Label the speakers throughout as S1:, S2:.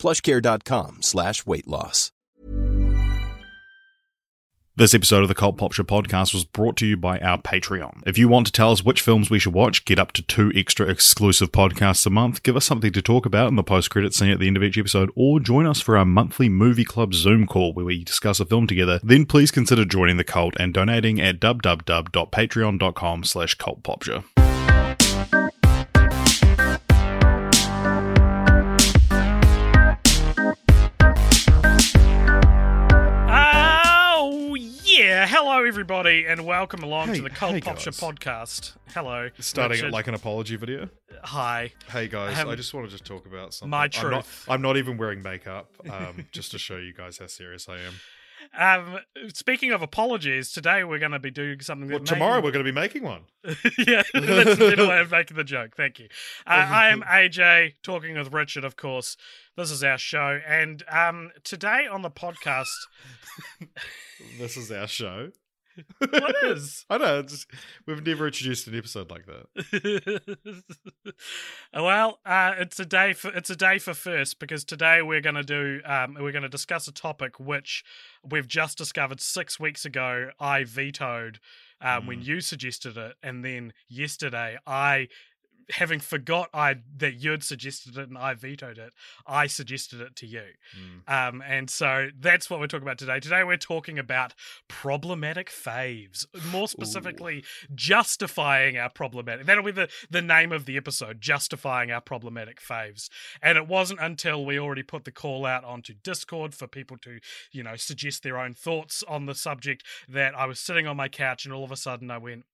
S1: plushcare.com slash weight loss.
S2: This episode of the Cult Pop podcast was brought to you by our Patreon. If you want to tell us which films we should watch, get up to two extra exclusive podcasts a month, give us something to talk about in the post-credit scene at the end of each episode, or join us for our monthly movie club Zoom call where we discuss a film together, then please consider joining the cult and donating at www.patreon.com slash cultpopshow.
S3: Everybody, and welcome along
S2: Hey-
S3: to the Cult
S2: hey,
S3: Pop Show
S2: guys.
S3: podcast. Hello,
S2: Starting
S3: Richard.
S2: like an apology video.
S3: hi.
S2: Hey guys,
S3: Um,
S2: I just want to just talk about something.
S3: my
S2: I'm not,
S3: truth.
S2: I'm not even wearing makeup, um, just to show you guys how serious I am.
S3: Um, speaking of apologies, today we're going to be doing something.
S2: Well, tomorrow we're going to be making one.
S3: yeah, that's a better way of making the joke. Thank you. Uh, I am AJ, talking with Richard, of course. This is our show, and um, today on the podcast,
S2: This is our show.
S3: What is?
S2: I know. It's, we've never introduced an episode like that.
S3: well, uh, it's a day for it's a day for first because today we're going to do um, we're going to discuss a topic which we've just discovered six weeks ago. I vetoed um, when
S2: Mm.
S3: you suggested it, and then yesterday I. Having forgot I that you'd suggested it and I vetoed it, I suggested it to you,
S2: Mm.
S3: um, and so that's what we're talking about today. Today we're talking about problematic faves, more specifically, justifying our problematic. That'll be the the name of the episode, justifying our problematic faves. And it wasn't until we already put the call out onto Discord for people to, you know, suggest their own thoughts on the subject that I was sitting on my couch and all of a sudden I went,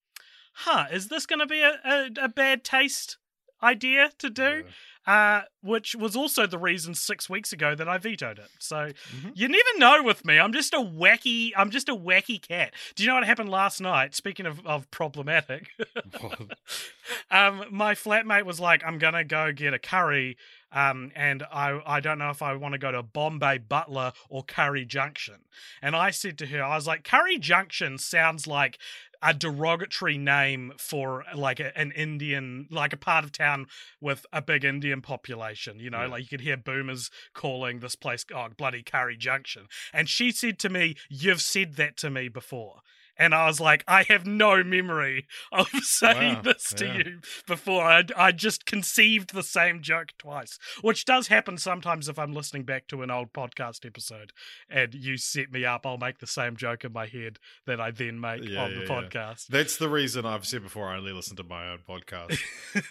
S3: "Huh, is this going to be a, a, a bad taste idea to do?" Uh, which was also the reason six weeks ago that I vetoed it. So
S2: Mhm.
S3: you never know with me. I'm just a wacky. I'm just a wacky cat. Do you know what happened last night? Speaking of, of problematic, um, my flatmate was like, "I'm gonna go get a curry." Um, and I, I don't know if I want to go to Bombay Butler or Curry Junction. And I said to her, I was like, Curry Junction sounds like a derogatory name for like a, an Indian, like a part of town with a big Indian population. You know,
S2: Yeah.
S3: like you could hear boomers calling this place, oh, bloody Curry Junction. And she said to me, You've said that to me before. And I was like, I have no memory of saying
S2: Wow,
S3: this to
S2: yeah.
S3: you before. I, I just conceived the same joke twice, which does happen sometimes if I'm listening back to an old podcast episode and you set me up, I'll make the same joke in my head that I then make
S2: Yeah,
S3: on the
S2: yeah, yeah.
S3: podcast.
S2: That's the reason I've said before I only listen to my own podcast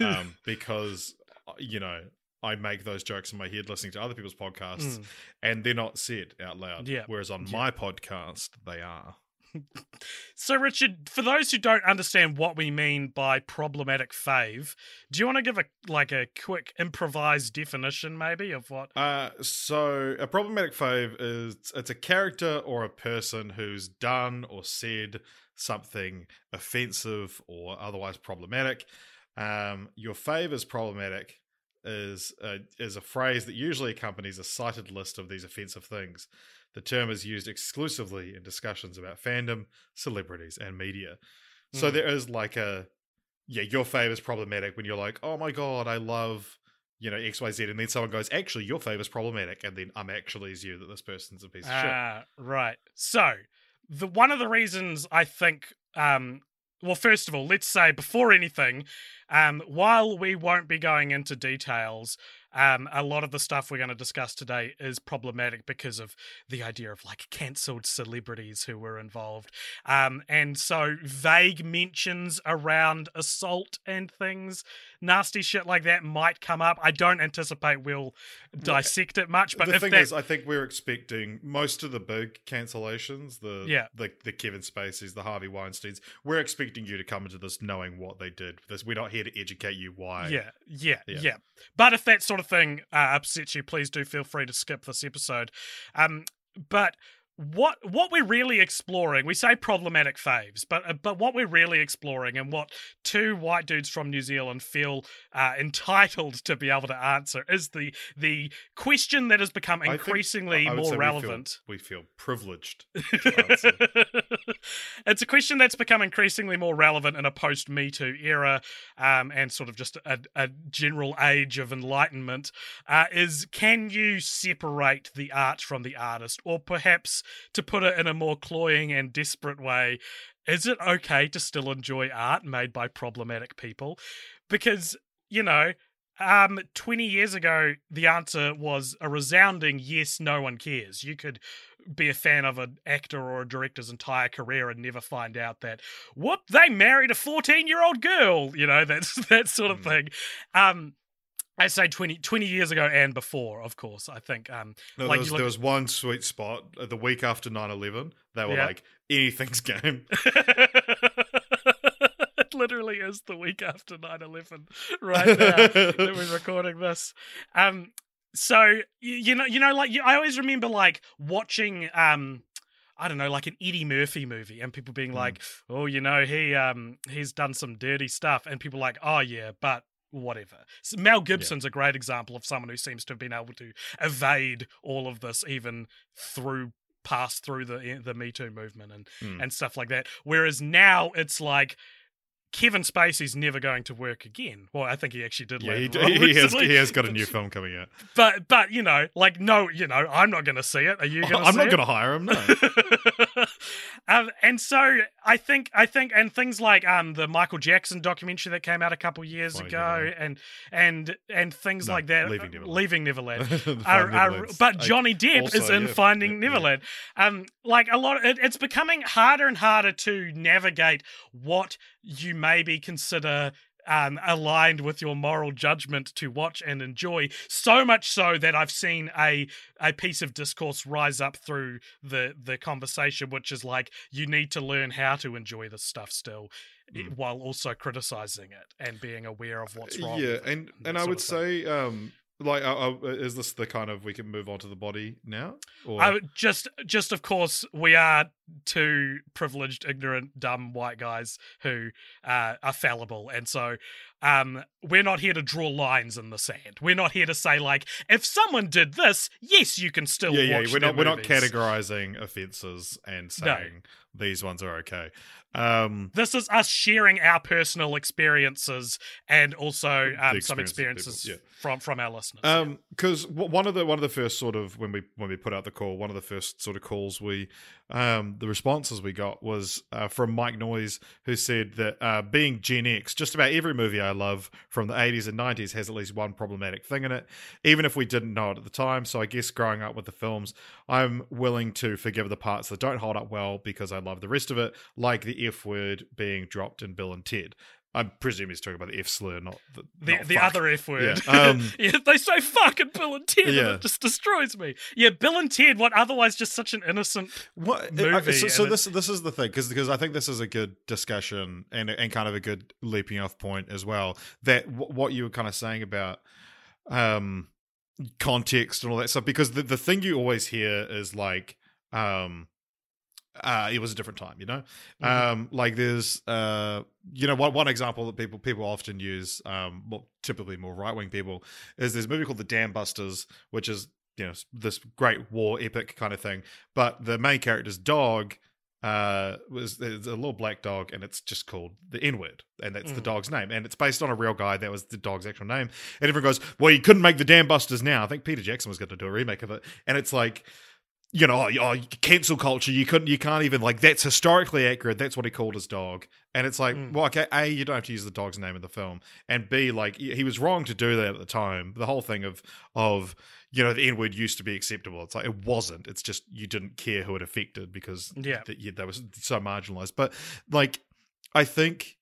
S2: um, because uh, you know I make those jokes in my head listening to other people's podcasts,
S3: Mm.
S2: and they're not said out loud.
S3: Yeah.
S2: Whereas on my podcast, they are.
S3: So, Richard, for those who don't understand what we mean by problematic fave, do you want to give a like a quick improvised definition, maybe, of what?
S2: Uh, so a problematic fave is it's a character or a person who's done or said something offensive or otherwise problematic. Um, your fave is problematic is a, is a phrase that usually accompanies a cited list of these offensive things. The term is used exclusively in discussions about fandom, celebrities, and media. So
S3: Mhm.
S2: there is like a yeah, your fave is problematic when you're like, oh my god, I love you know X Y Z, and then someone goes, actually, your fave is problematic, and then I'm actually is you that this person's a piece of shit.
S3: Ah, right. So, the one of the reasons I think, um, well, first of all, let's say before anything, um, while we won't be going into details, um, a lot of the stuff we're going to discuss today is problematic because of the idea of like cancelled celebrities who were involved. Um, and so vague mentions around assault and things, nasty shit like that might come up. I don't anticipate we'll dissect it much, but
S2: the thing
S3: that,
S2: is, I think we're expecting most of the big cancellations, the
S3: Yeah.
S2: the the Kevin Spaceys, the Harvey Weinstein's. We're expecting you to come into this knowing what they did. This we're not here to educate you why.
S3: Yeah, yeah,
S2: Yeah.
S3: yeah, But if that sort of thing uh, upsets you, please do feel free to skip this episode. Um, but what what we're really exploring we say problematic faves but uh, but what we're really exploring and what two white dudes from New Zealand feel uh, entitled to be able to answer is the the question that has become
S2: I think-
S3: increasingly
S2: I
S3: more
S2: say we feel-
S3: relevant
S2: We feel, privileged. to answer.
S3: it's a question that's become increasingly more relevant in a post Me Too era um, and sort of just a, a general age of enlightenment. Uh, is can you separate the art from the artist? Or perhaps, to put it in a more cloying and desperate way, is it okay to still enjoy art made by problematic people? Because, you know, um, 20 years ago, the answer was a resounding yes, no one cares. You could be a fan of an actor or a director's entire career and never find out that, whoop, they married a 14 year old girl, you know, that's that sort of
S2: Mm.
S3: thing. Um, I say 20, 20 years ago and before, of course. I think um,
S2: No,
S3: Like,
S2: there, was,
S3: look
S2: there was one sweet spot uh, the week after 9 11. They were
S3: Yeah.
S2: like, anything's game.
S3: it literally is the week after 9-11 right now that we're recording this. Um, so y- you know, you know, like you, I always remember like watching, um, I don't know, like an Eddie Murphy movie, and people being
S2: Mm.
S3: like, "Oh, you know, he um he's done some dirty stuff," and people like, "Oh yeah, but." Whatever. So Mel Gibson's a great example of someone who seems to have been able to evade all of this, even through pass through the the Me Too movement and
S2: Mm.
S3: and stuff like that. Whereas now it's like Kevin Spacey's never going to work again. Well, I think he actually did.
S2: Yeah, he,
S3: a
S2: d-
S3: role
S2: he, has, he has got a new film coming out.
S3: But but you know, like no, you know, I'm not going to see it. Are you going to?
S2: I'm not going to hire him, no.
S3: um, and so I think I think and things like um the Michael Jackson documentary that came out a couple years ago, and and and things
S2: No,
S3: like that.
S2: Leaving Neverland.
S3: Leaving Neverland. Are, are, but Johnny Depp
S2: also,
S3: is in
S2: yeah,
S3: Finding
S2: yeah.
S3: Neverland. Um, like a lot, it, it's becoming harder and harder to navigate what you maybe consider. Um, aligned with your moral judgment to watch and enjoy, so much so that I've seen a a piece of discourse rise up through the the conversation, which is like you need to learn how to enjoy this stuff still,
S2: Mm.
S3: while also criticizing it and being aware of what's wrong.
S2: Yeah,
S3: it
S2: and and I would say, um, like, uh, uh, is this the kind of we can move on to the body now? Or
S3: would just, just of course, we are two privileged, ignorant, dumb white guys who uh, are fallible, and so um, we're not here to draw lines in the sand. We're not here to say like, if someone did this, yes, you can still
S2: yeah, yeah, we're not we're not categorizing offenses and saying these ones are okay. Um,
S3: This is us sharing our personal experiences and also um, some
S2: experience of people,
S3: experiences
S2: yeah.
S3: from from our listeners.
S2: Um, because one of the one of the first sort of when we when we put out the call, one of the first sort of calls we, um, the responses we got was uh, from Mike Noyes, who said that uh, being Gen X, just about every movie I love from the eighties and nineties has at least one problematic thing in it, even if we didn't know it at the time. So I guess growing up with the films, I'm willing to forgive the parts that don't hold up well because I love the rest of it, like the F word being dropped in Bill and Ted. I presume he's talking about the F slur, not the
S3: the
S2: not
S3: the other F word.
S2: Yeah, um,
S3: Yeah, they say fucking Bill and Ted, and
S2: Yeah.
S3: it just destroys me. Yeah, Bill and Ted, what otherwise just such an innocent.
S2: What
S3: movie,
S2: so, so this this is the thing because because I think this is a good discussion and and kind of a good leaping off point as well. That w- what you were kind of saying about um context and all that stuff because the the thing you always hear is like um uh it was a different time you know?
S3: Mhm.
S2: um like there's uh you know one one example that people people often use um well typically more right-wing people is there's a movie called the dam busters which is you know this great war epic kind of thing. But the main character's dog uh was there's a little black dog and it's just called the n-word and that's the
S3: Mhm.
S2: dog's name. And it's based on a real guy that was the dog's actual name. And everyone goes well you couldn't make the dam busters now. I think peter jackson was going to do a remake of it. And it's like you know, oh, oh, cancel culture. You couldn't, you can't even like. That's historically accurate. That's what he called his dog, and it's like,
S3: Mm.
S2: well, okay, a, you don't have to use the dog's name in the film, and b, like he was wrong to do that at the time. The whole thing of of you know the N word used to be acceptable. It's like it wasn't. It's just you didn't care who it affected because
S3: Yeah.
S2: th- yeah, they was so marginalized. But like, I think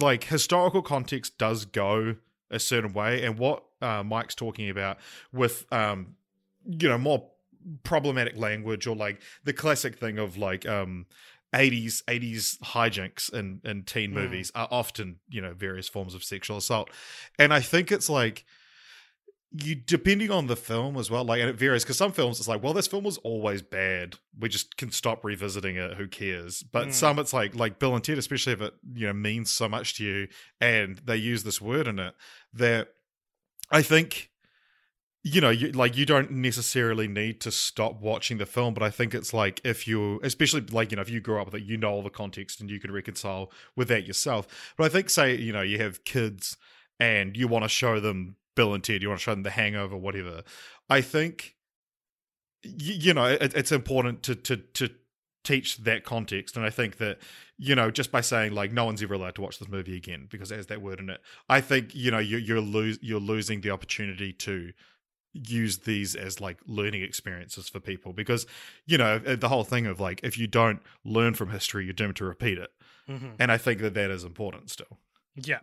S2: like historical context does go a certain way, and what uh, Mike's talking about with um, you know more problematic language or like the classic thing of like um 80s 80s hijinks in in teen
S3: Mm.
S2: movies are often you know various forms of sexual assault and i think it's like you depending on the film as well, like and it varies because some films it's like, well, this film was always bad. We just can stop revisiting it. Who cares? But
S3: Mm.
S2: some it's like like Bill and Ted, especially if it you know means so much to you, and they use this word in it that I think you know you like you don't necessarily need to stop watching the film but i think it's like if you especially like you know if you grew up with it you know all the context and you can reconcile with that yourself. But i think say you know you have kids and you want to show them bill and ted you want to show them the hangover whatever i think y- you know it, it's important to to to teach that context. And i think that you know just by saying like no one's ever allowed to watch this movie again because it has that word in it i think you know you, you're lose you're losing the opportunity to use these as like learning experiences for people because you know the whole thing of like if you don't learn from history you're doomed to repeat it
S3: Mhm.
S2: and i think that that is important still
S3: Yeah.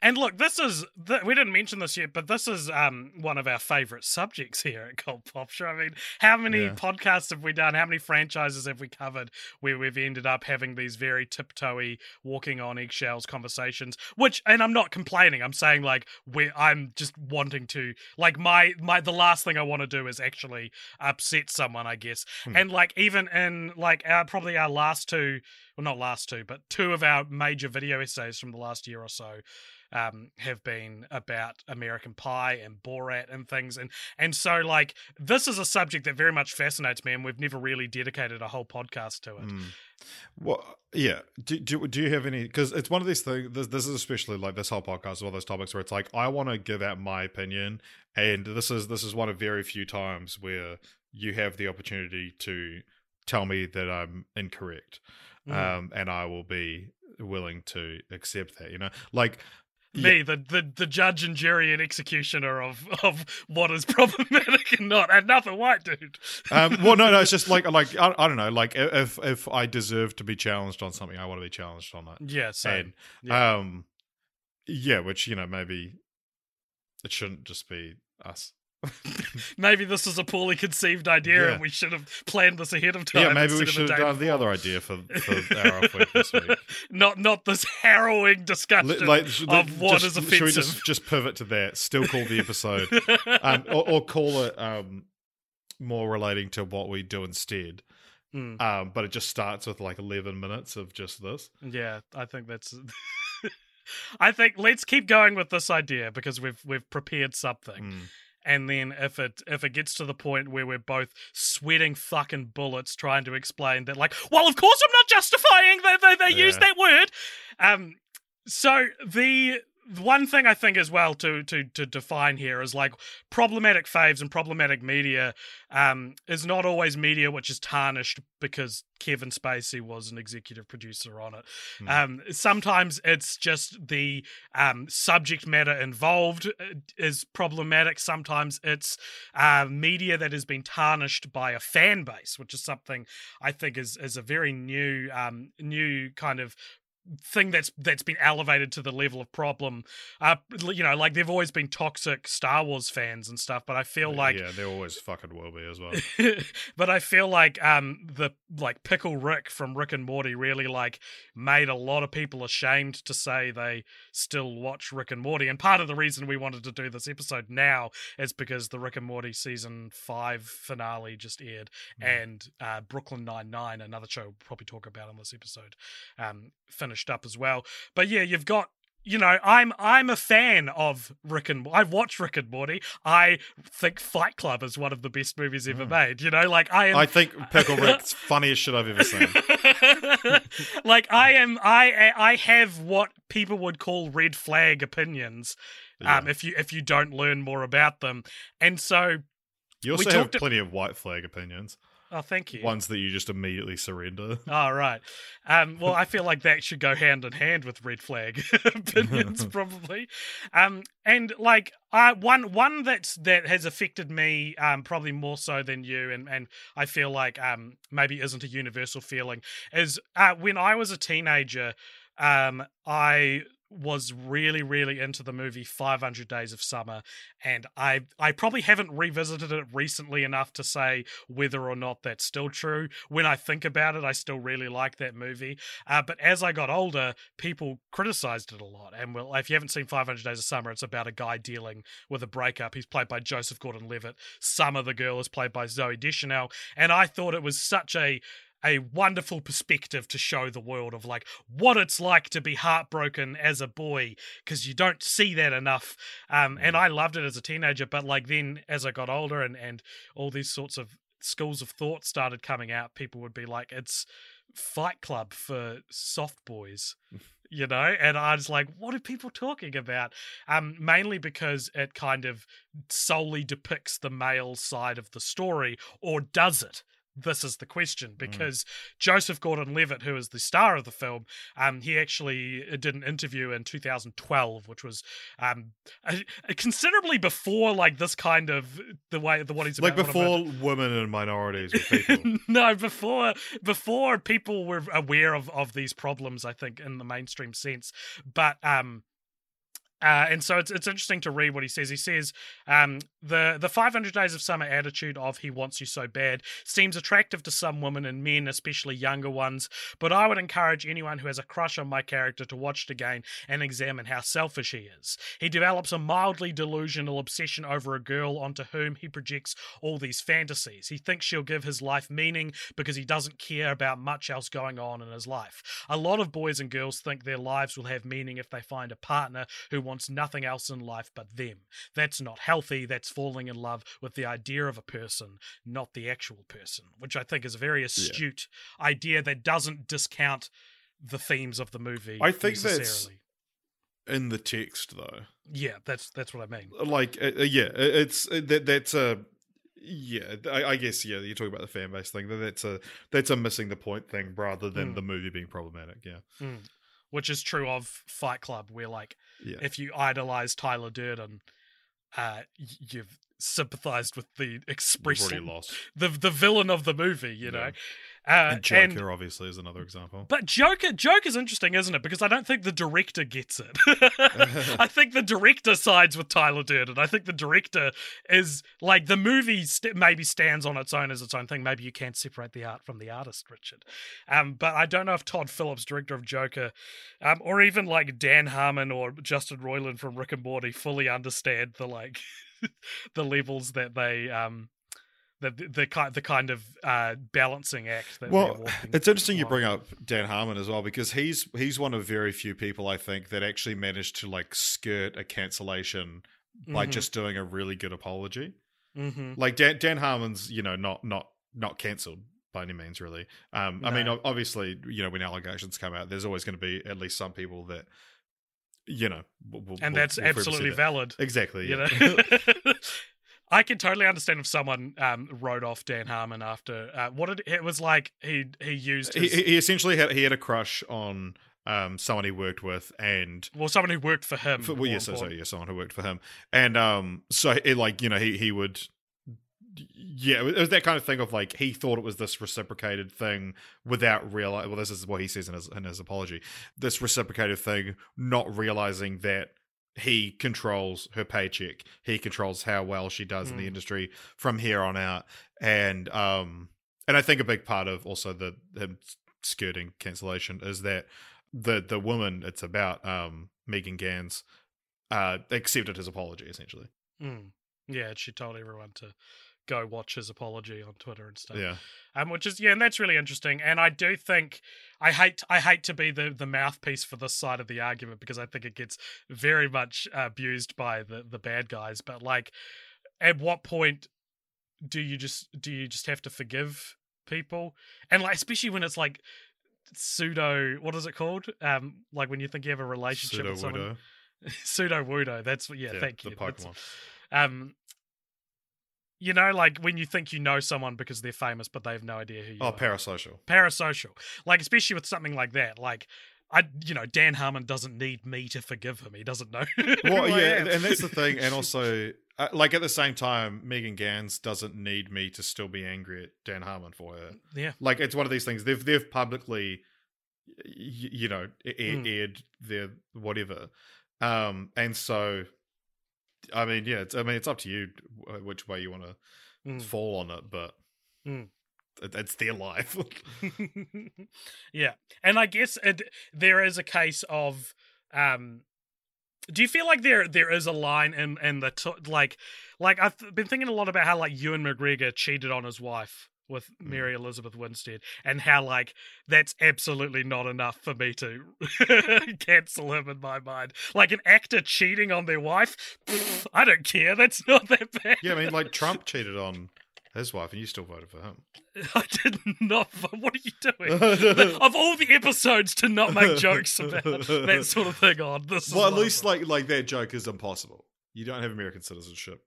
S3: And look, this is th- we didn't mention this yet, but this is um, one of our favorite subjects here at Cult Pop Show. I mean, how many
S2: Yeah.
S3: podcasts have we done? How many franchises have we covered where we've ended up having these very tiptoey, walking on eggshells conversations? Which, and I'm not complaining. I'm saying like we, I'm just wanting to like my my the last thing I want to do is actually upset someone, I guess.
S2: Hmm.
S3: And like even in like our probably our last two well, not last two, but two of our major video essays from the last year or so um, have been about American Pie and Borat and things, and and so like this is a subject that very much fascinates me, and we've never really dedicated a whole podcast to it.
S2: Mm. Well, yeah. Do, do do you have any? Because it's one of these things. This, this is especially like this whole podcast is one of those topics where it's like I want to give out my opinion, and this is this is one of very few times where you have the opportunity to tell me that I'm incorrect,
S3: Mm.
S2: um, and I will be willing to accept that. You know, like
S3: Me, the, the the judge and jury and executioner of of what is problematic and not, and nothing white dude.
S2: um, well, no, no, it's just like like I, I don't know, like if if I deserve to be challenged on something, I want to be challenged on it.
S3: yeah, so
S2: and
S3: yeah.
S2: um yeah which you know maybe it shouldn't just be us
S3: maybe this is a poorly conceived idea,
S2: Yeah.
S3: and we should have planned this ahead of time.
S2: yeah maybe we should have done the other idea for, for our off week this week
S3: not not this harrowing discussion
S2: Li- like sh-
S3: of what
S2: just,
S3: is
S2: should we just just pivot to that still call the episode um or, or call it um more relating to what we do instead
S3: Hmm.
S2: um but it just starts with like 11 minutes of just this
S3: Yeah, I think that's. I think let's keep going with this idea because we've we've prepared something,
S2: Mm.
S3: And then if it if it gets to the point where we're both sweating fucking bullets trying to explain that, like, well, of course I'm not justifying that they, they use
S2: Yeah.
S3: that word. Um, so the one thing I think as well to to to define here is like problematic faves and problematic media um, is not always media which is tarnished because Kevin Spacey was an executive producer on it.
S2: Hmm.
S3: Um, sometimes it's just the um, subject matter involved uh, is problematic. Sometimes it's uh, media that has been tarnished by a fan base, which is something I think is is a very new um, new kind of thing that's that's been elevated to the level of problem uh you know like they've always been toxic star wars fans and stuff but i feel like
S2: yeah there always fucking will be as well
S3: but I feel like um the like pickle Rick from Rick and Morty really like made a lot of people ashamed to say they still watch Rick and Morty. And part of the reason we wanted to do this episode now is because the Rick and Morty season five finale just aired,
S2: Mm.
S3: and uh, Brooklyn Nine Nine, another show we'll probably talk about on this episode, um, finished up as well. But yeah, you've got you know, I'm I'm a fan of Rick and I've watched Rick and Morty. I think Fight Club is one of the best movies ever
S2: Mm.
S3: made. You know, like I am
S2: i think pickle rick's funniest shit i've ever seen
S3: like I am I I have what people would call red flag opinions. Um if you if you don't learn more about them. And so
S2: You also
S3: We
S2: have plenty of white flag opinions,
S3: oh thank you.
S2: ones that you just immediately surrender.
S3: Oh, right. Um, well, I feel like that should go hand in hand with red flag opinions, probably. Um, and like, I one one that's that has affected me, um, probably more so than you, and and I feel like um maybe isn't a universal feeling is uh when I was a teenager, um, I was really really into the movie 500 Days of Summer and I I probably haven't revisited it recently enough to say whether or not that's still true. When I think about it I still really like that movie. Uh, but as I got older people criticized it a lot and well if you haven't seen 500 Days of Summer it's about a guy dealing with a breakup. He's played by Joseph Gordon-Levitt. Summer the girl is played by Zooey Deschanel and I thought it was such a a wonderful perspective to show the world of like what it's like to be heartbroken as a boy because you don't see that enough. Um, and i loved it as a teenager but like then as i got older and and all these sorts of schools of thought started coming out people would be like it's fight club for soft boys you know? And i was like what are people talking about? Um mainly because it kind of solely depicts the male side of the story or does it this is the question
S2: Mm.
S3: because Joseph Gordon-Levitt, who is the star of the film, um, he actually did an interview in 2012, which was um, a, a considerably before like this kind of the way the what he's
S2: like
S3: about,
S2: before women and minorities were people.
S3: no, before before people were aware of of these problems, I think in the mainstream sense. But um uh, and so it's it's interesting to read what he says. He says um, the the 500 Days of Summer attitude of "he wants you so bad" seems attractive to some women and men, especially younger ones. But I would encourage anyone who has a crush on my character to watch it again and examine how selfish he is. He develops a mildly delusional obsession over a girl onto whom he projects all these fantasies. He thinks she'll give his life meaning because he doesn't care about much else going on in his life. A lot of boys and girls think their lives will have meaning if they find a partner who wants nothing else in life but them. That's not healthy. That's falling in love with the idea of a person, not the actual person, which I think is a very astute idea that doesn't discount the themes of the movie.
S2: I think that's- In the text, though,
S3: yeah, that's that's what I mean.
S2: like uh, uh, yeah, it's uh, that that's a yeah. I, I guess yeah. You're talking about the fan base thing. that That's a that's a missing the point thing rather than
S3: Mm.
S2: the movie being problematic. Yeah,
S3: Mm. Which is true of Fight Club, where like
S2: yeah.
S3: if you idolize Tyler Durden, uh, you've sympathized with the express the the villain of the movie, you
S2: Yeah.
S3: know. Uh,
S2: And Joker
S3: and
S2: obviously is another example.
S3: but Joker, Joker's interesting, isn't it? Because I don't think the director gets it. I think the director sides with Tyler Durden. I think the director is like the movie st- maybe stands on its own as its own thing. Maybe you can't separate the art from the artist, Richard. Um, but I don't know if Todd Phillips, director of Joker, um, or even like Dan Harmon or Justin Roiland from Rick and Morty, fully understand the like the levels that they um. The, the, the kind the kind of uh, balancing act that
S2: Well, it's interesting you bring up Dan Harmon as well because he's he's one of very few people I think that actually managed to like skirt a cancellation by
S3: Mhm.
S2: just doing a really good apology.
S3: Mhm.
S2: Like Dan Dan Harmon's, you know, not not not cancelled by any means really. Um I mean obviously, you know, when allegations come out, there's always going to be at least some people that you know, will-
S3: and that's
S2: see
S3: absolutely
S2: that.
S3: valid.
S2: Exactly.
S3: You
S2: Yeah.
S3: know, I can totally understand if someone um, wrote off Dan Harmon after uh, what did it was like. He he used
S2: he,
S3: his,
S2: he essentially had he had a crush on um someone he worked with and
S3: well someone who worked for him.
S2: For, well, yes, so, so yeah, someone who worked for him, and um, so it, like you know, he he would, yeah, it was that kind of thing of like he thought it was this reciprocated thing without realizing. Well, this is what he says in his in his apology. This reciprocated thing, not realizing that he controls her paycheck, he controls how well she does in the
S3: Mm.
S2: industry from here on out, and um, and I think a big part of also the him skirting cancellation is that the the woman it's about um Megan Ganz uh accepted his apology essentially.
S3: Mm. Yeah, she told everyone to go watch his apology on Twitter and stuff.
S2: Yeah.
S3: um, which is yeah, and that's really interesting. And I do think I hate I hate to be the the mouthpiece for this side of the argument because I think it gets very much abused by the the bad guys. But like, at what point do you just do you just have to forgive people? And like, especially when it's like pseudo what is it called? Um, like when you think you have a relationship
S2: Pseudo
S3: with someone. Sudowoodo. That's what. Yeah,
S2: Yeah,
S3: thank
S2: the
S3: you. That's-
S2: Pokemon.
S3: um you know like when you think you know someone because they're famous but they have no idea who you are.
S2: Oh,
S3: are
S2: parasocial.
S3: parasocial like especially with something like that like i you know dan harmon doesn't need me to forgive him he doesn't know
S2: Well, yeah, and that's the thing. And also, uh, like at the same time, Megan Ganz doesn't need me to still be angry at Dan Harmon for her.
S3: yeah
S2: Like it's one of these things. They've they've publicly, you know a- a-
S3: Mm.
S2: aired their whatever um and so i mean yeah it's, i mean it's up to you which way you want to
S3: Mm.
S2: fall on it but
S3: Mm.
S2: it's their life
S3: yeah, and I guess it, there is a case of. Um, do you feel like there there is a line in in the t- like like I've been thinking a lot about how like Ewan McGregor cheated on his wife with
S2: Mm.
S3: Mary Elizabeth Winstead and how like that's absolutely not enough for me to cancel him in my mind. Like an actor cheating on their wife, pfft, I don't care. That's not that bad.
S2: yeah i mean like trump cheated on his wife and you still voted for him
S3: I did not. What are you doing? of all the episodes to not make jokes about that sort of thing on this. is
S2: well at least like like that joke is impossible you don't have american citizenship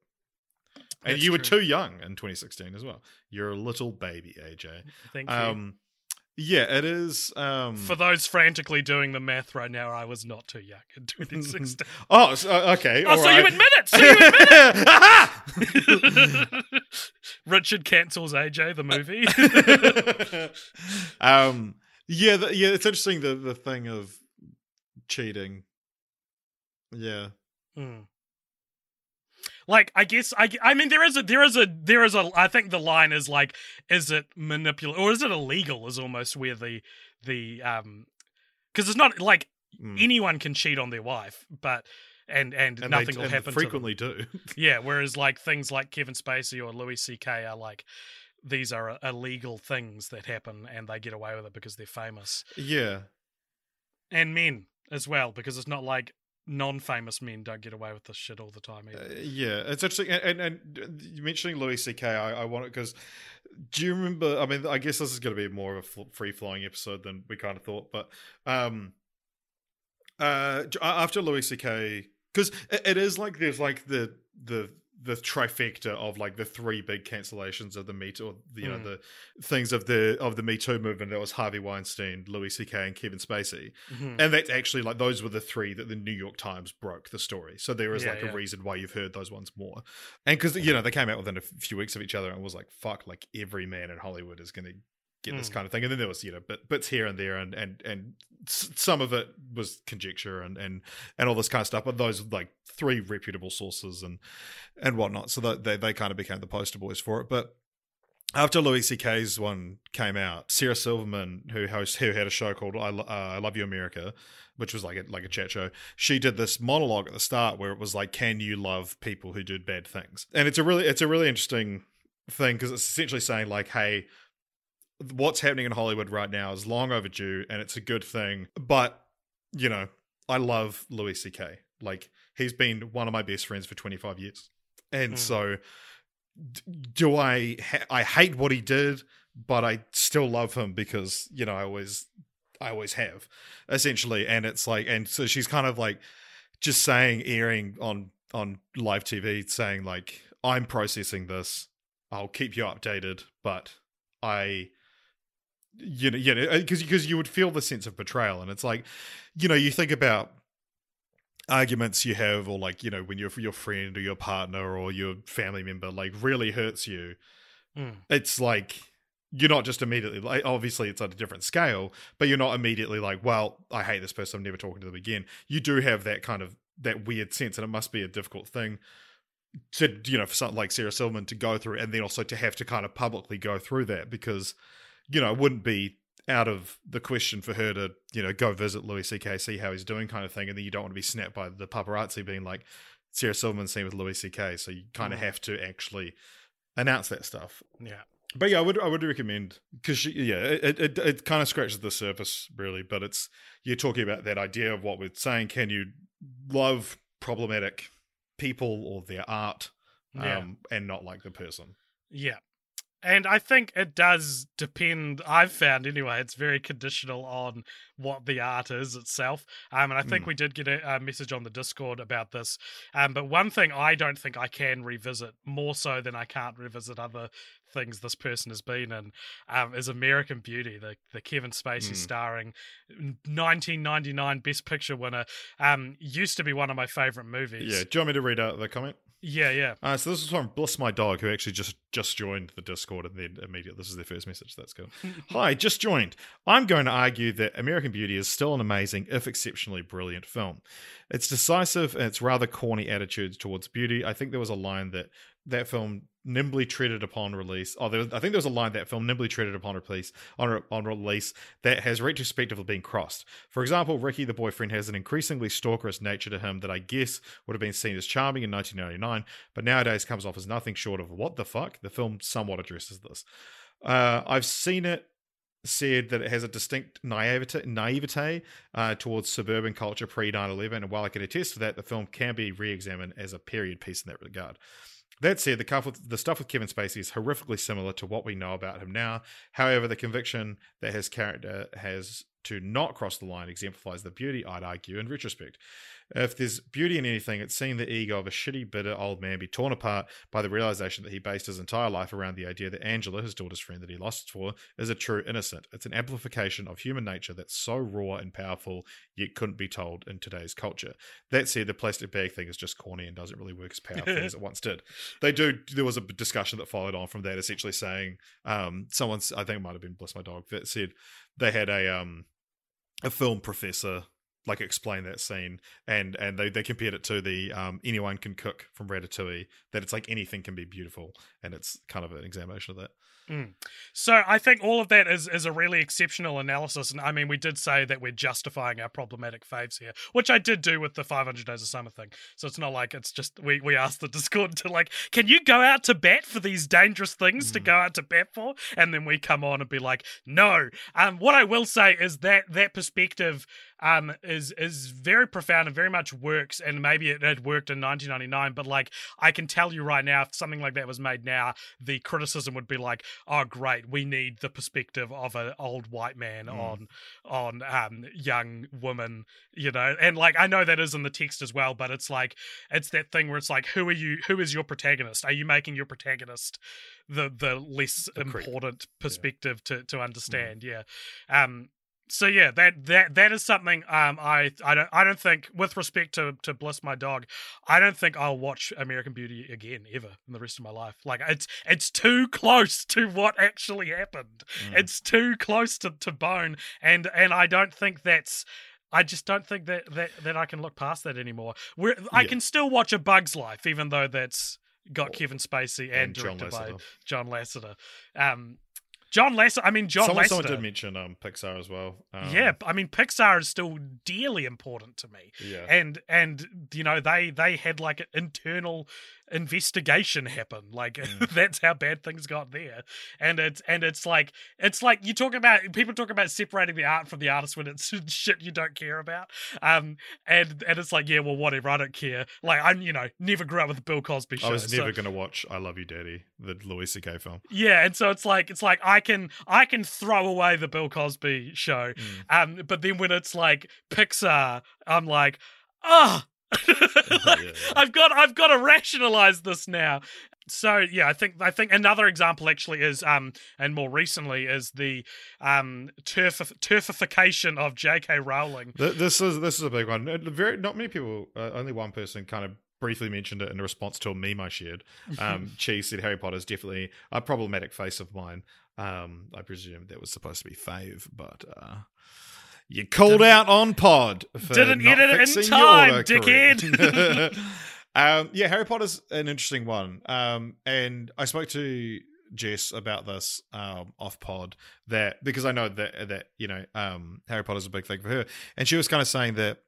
S2: and
S3: That's
S2: you were
S3: true.
S2: too young in 2016 as well you're a little baby aj
S3: Thank you.
S2: um yeah it is um
S3: For those frantically doing the math right now, I was not too young in 2016.
S2: oh so, okay
S3: oh, so you admit it? So you admit it? Richard cancels AJ the movie.
S2: um yeah the, yeah it's interesting the the thing of cheating yeah
S3: Hmm. Like I guess I I mean there is a there is a there is a I think the line is like is it manipulative or is it illegal is almost where the the um because it's not like
S2: Mm.
S3: anyone can cheat on their wife but and and,
S2: and
S3: nothing
S2: they,
S3: will
S2: and
S3: happen
S2: frequently do.
S3: Yeah whereas like things like Kevin Spacey or Louis CK are like these are illegal things that happen and they get away with it because they're famous.
S2: Yeah.
S3: And men as well because it's not like non-famous men don't get away with this shit all the time either.
S2: Uh, yeah, it's interesting. And, and, and you mentioning Louis C.K., I, I want it because do you remember? I mean, I guess this is going to be more of a free flowing episode than we kind of thought, but um, uh, after Louis C.K., because it, it is like there's like the the the trifecta of like the three big cancellations of the Me Too, or you know
S3: Mm.
S2: the things of the of the Me Too movement. That was Harvey Weinstein, Louis C.K., and Kevin Spacey.
S3: Mhm.
S2: And that's actually like those were the three that the New York Times broke the story. So there is
S3: Yeah,
S2: like
S3: yeah.
S2: a reason why you've heard those ones more. And because you know they came out within a few weeks of each other, and was like fuck, like every man in Hollywood is going to get this
S3: Mm.
S2: kind of thing. And then there was you know bit, bits here and there, and and and some of it was conjecture and and and all this kind of stuff. But those like three reputable sources and and whatnot. So that they they kind of became the poster boys for it. But after Louis C.K.'s one came out, Sarah Silverman, who host who had a show called I, uh, I Love You America, which was like a, like a chat show, she did this monologue at the start where it was like, "Can you love people who do bad things?" And it's a really it's a really interesting thing because it's essentially saying like, "Hey, what's happening in Hollywood right now is long overdue, and it's a good thing." But you know, I love Louis C.K. Like he's been one of my best friends for twenty five years, and
S3: Mm.
S2: so do I ha- I hate what he did, but I still love him because you know I always I always have essentially, and it's like and so she's kind of like just saying airing on on live TV saying like I'm processing this, I'll keep you updated, but I you know you know because because you would feel the sense of betrayal, and it's like you know you think about arguments you have or like you know when your your friend or your partner or your family member like really hurts you
S3: Mm.
S2: it's like you're not just immediately like obviously it's at a different scale but you're not immediately like well i hate this person i'm never talking to them again you do have that kind of that weird sense and it must be a difficult thing to you know for something like sarah silverman to go through and then also to have to kind of publicly go through that because you know it wouldn't be out of the question for her to you know go visit louis ck see how he's doing kind of thing and then you don't want to be snapped by the paparazzi being like sarah silverman's seen with louis ck so you kind of
S3: Mm.
S2: have to actually announce that stuff
S3: Yeah.
S2: but yeah, I would I would recommend because yeah, it, it it kind of scratches the surface really, but it's you're talking about that idea of what we're saying. Can you love problematic people or their art,
S3: Yeah.
S2: um, and not like the person?
S3: Yeah. And I think it does depend. I've found anyway, it's very conditional on what the art is itself. Um, and I think
S2: Mm.
S3: we did get a, a message on the Discord about this. Um, but one thing I don't think I can revisit more so than I can't revisit other things this person has been in um, is American Beauty, the the Kevin Spacey
S2: Mm.
S3: starring 1999 Best Picture winner. Um, used to be one of my favorite movies.
S2: Yeah. Do you want me to read out the comment?
S3: Yeah, yeah.
S2: Uh, so this is from Bliss My Dog, who actually just just joined the Discord and then immediately this is their first message. That's cool. Hi, just joined. I'm going to argue that American Beauty is still an amazing, if exceptionally brilliant film. It's decisive and its rather corny attitudes towards beauty. I think there was a line that that film nimbly treaded upon release. Oh, was, I think there was a line that film nimbly treaded upon release on, on release that has retrospectively been crossed. For example, Ricky the boyfriend has an increasingly stalkerous nature to him that I guess would have been seen as charming in 1999, but nowadays comes off as nothing short of what the fuck. The film somewhat addresses this. Uh, I've seen it said that it has a distinct naivete, naivete uh, towards suburban culture pre 9 11. And while I can attest to that, the film can be re examined as a period piece in that regard. That said, the, with, the stuff with Kevin Spacey is horrifically similar to what we know about him now. However, the conviction that his character uh, has to not cross the line exemplifies the beauty, I'd argue, in retrospect. If there's beauty in anything, it's seeing the ego of a shitty, bitter old man be torn apart by the realization that he based his entire life around the idea that Angela, his daughter's friend that he lost for, is a true innocent. It's an amplification of human nature that's so raw and powerful, yet couldn't be told in today's culture. That said, the plastic bag thing is just corny and doesn't really work as powerfully as it once did. They do. There was a discussion that followed on from that, essentially saying um, someone's, I think it might have been Bless My Dog, that said they had a um, a film professor like explain that scene and and they, they compared it to the um, anyone can cook from ratatouille that it's like anything can be beautiful and it's kind of an examination of that
S3: Mm. So I think all of that is is a really exceptional analysis, and I mean we did say that we're justifying our problematic faves here, which I did do with the 500 Days of Summer thing. So it's not like it's just we we asked the Discord to like, can you go out to bat for these dangerous things mm. to go out to bat for, and then we come on and be like, no. Um, what I will say is that that perspective um, is is very profound and very much works. And maybe it had worked in 1999, but like I can tell you right now, if something like that was made now, the criticism would be like, "Oh, great, we need the perspective of an old white man mm. on on um, young woman," you know. And like I know that is in the text as well, but it's like it's that thing where it's like, who are you? Who is your protagonist? Are you making your protagonist? the the less the important perspective yeah. to to mm. understand. Mm. Yeah. Um so yeah, that that that is something um I I don't I don't think with respect to to Bliss my dog, I don't think I'll watch American Beauty again ever in the rest of my life. Like it's it's too close to what actually happened. Mm. It's too close to, to bone and and I don't think that's I just don't think that that, that I can look past that anymore. Where I can still watch A Bug's Life even though that's got Kevin Spacey and, and directed by John Lasseter. Um John Lester. I mean, John
S2: someone,
S3: Lasseter.
S2: Someone did mention um, Pixar as well.
S3: Um, yeah, I mean, Pixar is still dearly important to me.
S2: Yeah,
S3: and and you know they they had like an internal investigation happen. Like mm. that's how bad things got there. And it's and it's like it's like you talk about people talk about separating the art from the artist when it's shit you don't care about. Um and and it's like yeah well whatever I don't care. Like I'm you know never grew up with the Bill Cosby show. I
S2: was never so, gonna watch I Love You Daddy the Louis C.K. film.
S3: Yeah, and so it's like it's like I can I can throw away the Bill Cosby show. Mm. Um but then when it's like Pixar I'm like ah. Oh, I've got I've got to rationalize this now. So yeah, I think I think another example actually is um and more recently is the um turf turfification of J.K. Rowling.
S2: This is this is a big one. Very not many people. Uh, only one person kind of briefly mentioned it in response to a meme I shared. Um, she said Harry Potter is definitely a problematic face of mine. Um, I presume that was supposed to be fave, but uh, you called didn't, out on pod.
S3: didn't edit it in time, dickhead.
S2: um, yeah, Harry Potter's an interesting one. Um, and I spoke to Jess about this um, off pod that because I know that that you know um, Harry Potter's a big thing for her, and she was kind of saying that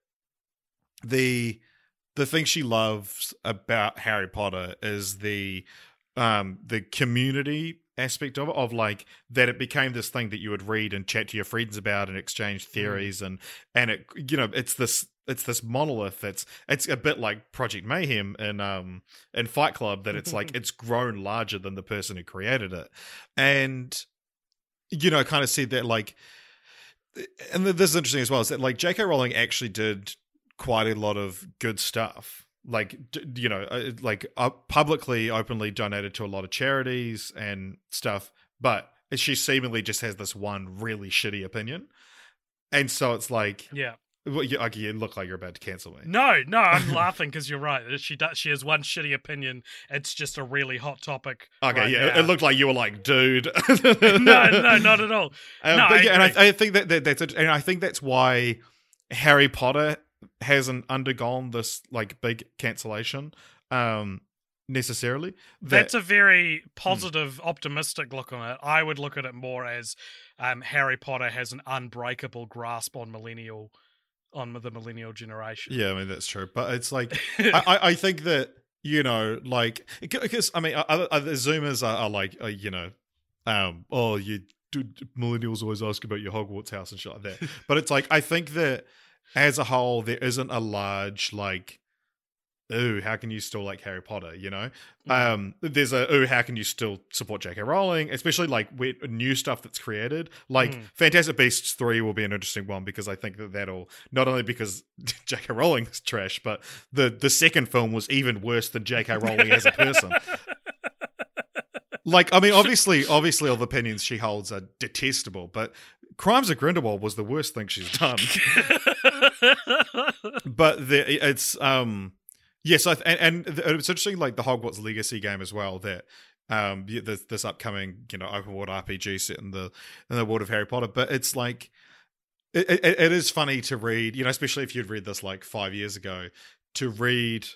S2: the the thing she loves about Harry Potter is the um, the community aspect of it of like that it became this thing that you would read and chat to your friends about and exchange mm. theories mm. and and it you know it's this it's this monolith that's it's a bit like project mayhem in um in fight club that it's like it's grown larger than the person who created it and you know kind of see that like and this is interesting as well is that like jk rowling actually did quite a lot of good stuff like you know uh, like uh, publicly openly donated to a lot of charities and stuff but she seemingly just has this one really shitty opinion and so it's like
S3: yeah
S2: Well, you, like, you look like you're about to cancel me.
S3: No, no, I'm laughing because you're right. She does. She has one shitty opinion. It's just a really hot topic.
S2: Okay,
S3: right
S2: yeah,
S3: now.
S2: it looked like you were like, dude.
S3: no, no, not at all.
S2: Um,
S3: No, I
S2: yeah, and. I, I think that, that that's it, and I think that's why Harry Potter hasn't undergone this like big cancellation um necessarily. That,
S3: That's a very
S2: Hmm.
S3: positive, optimistic look on it. I would look at it more as um, Harry Potter has an unbreakable grasp on millennial, on the millennial generation.
S2: yeah, I mean that's true, but it's like I, I I think that you know like because I mean other, other Zoomers are, are like uh, you know um oh you do, millennials always ask about your Hogwarts house and shit like that, but it's like I think that as a whole there isn't a large like ooh how can you still like harry potter? you know?
S3: Mm.
S2: um there's a ooh how can you still support j.k rowling? Especially like with new stuff that's created. Like
S3: Mm.
S2: fantastic beasts 3 will be an interesting one because i think that that'll not only because j.k rowling's trash but the the second film was even worse than j.k rowling as a person. Like i mean obviously obviously all the opinions she holds are detestable but crimes of grindelwald was the worst thing she's done. But the, it's um yes I and, and it's interesting like the hogwarts legacy game as well that um this, this upcoming you know open world rpg set in the in the world of harry potter. But it's like it, it, it is funny to read you know especially if you'd read this like five years ago to read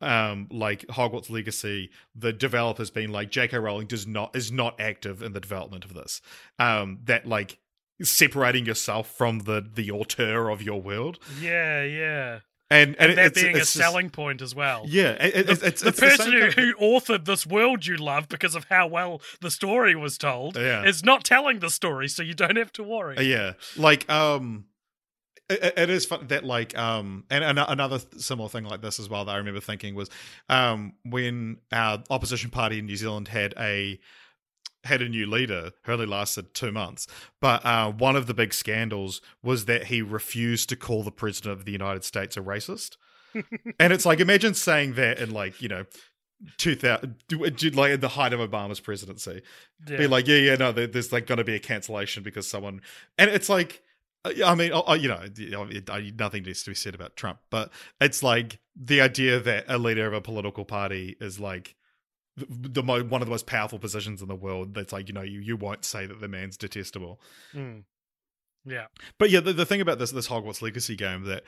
S2: um like hogwarts legacy the developers being like jk rowling does not is not active in the development of this. Um that like separating yourself from the the auteur of your world
S3: yeah, yeah.
S2: and and,
S3: And that
S2: it's,
S3: being
S2: it's
S3: a
S2: just-
S3: selling point as well.
S2: yeah it, it-
S3: The,
S2: it's,
S3: the person
S2: same
S3: who, who authored this world you love because of how well the story was told
S2: Yeah.
S3: is not telling the story, so you don't have to worry.
S2: Yeah like um it, it is fun that like um and an- another similar thing like this as well that i remember thinking was um when our opposition party in new zealand had a had a new leader who only lasted two months. But uh, one of the big scandals was that he refused to call the president of the united states a racist. And it's like imagine saying that in like you know 2000 like at the height of obama's presidency.
S3: Yeah.
S2: be like, yeah, yeah, no, there's like going to be a cancellation because someone, and it's like, I mean, you know, you know, it- nothing needs to be said about Trump, but it's like the idea that a leader of a political party is like the, the mo- one of the most powerful positions in the world. That's like, you know, you you won't say that the man's detestable.
S3: Mm. Yeah.
S2: But yeah, the, the thing about this this Hogwarts Legacy game that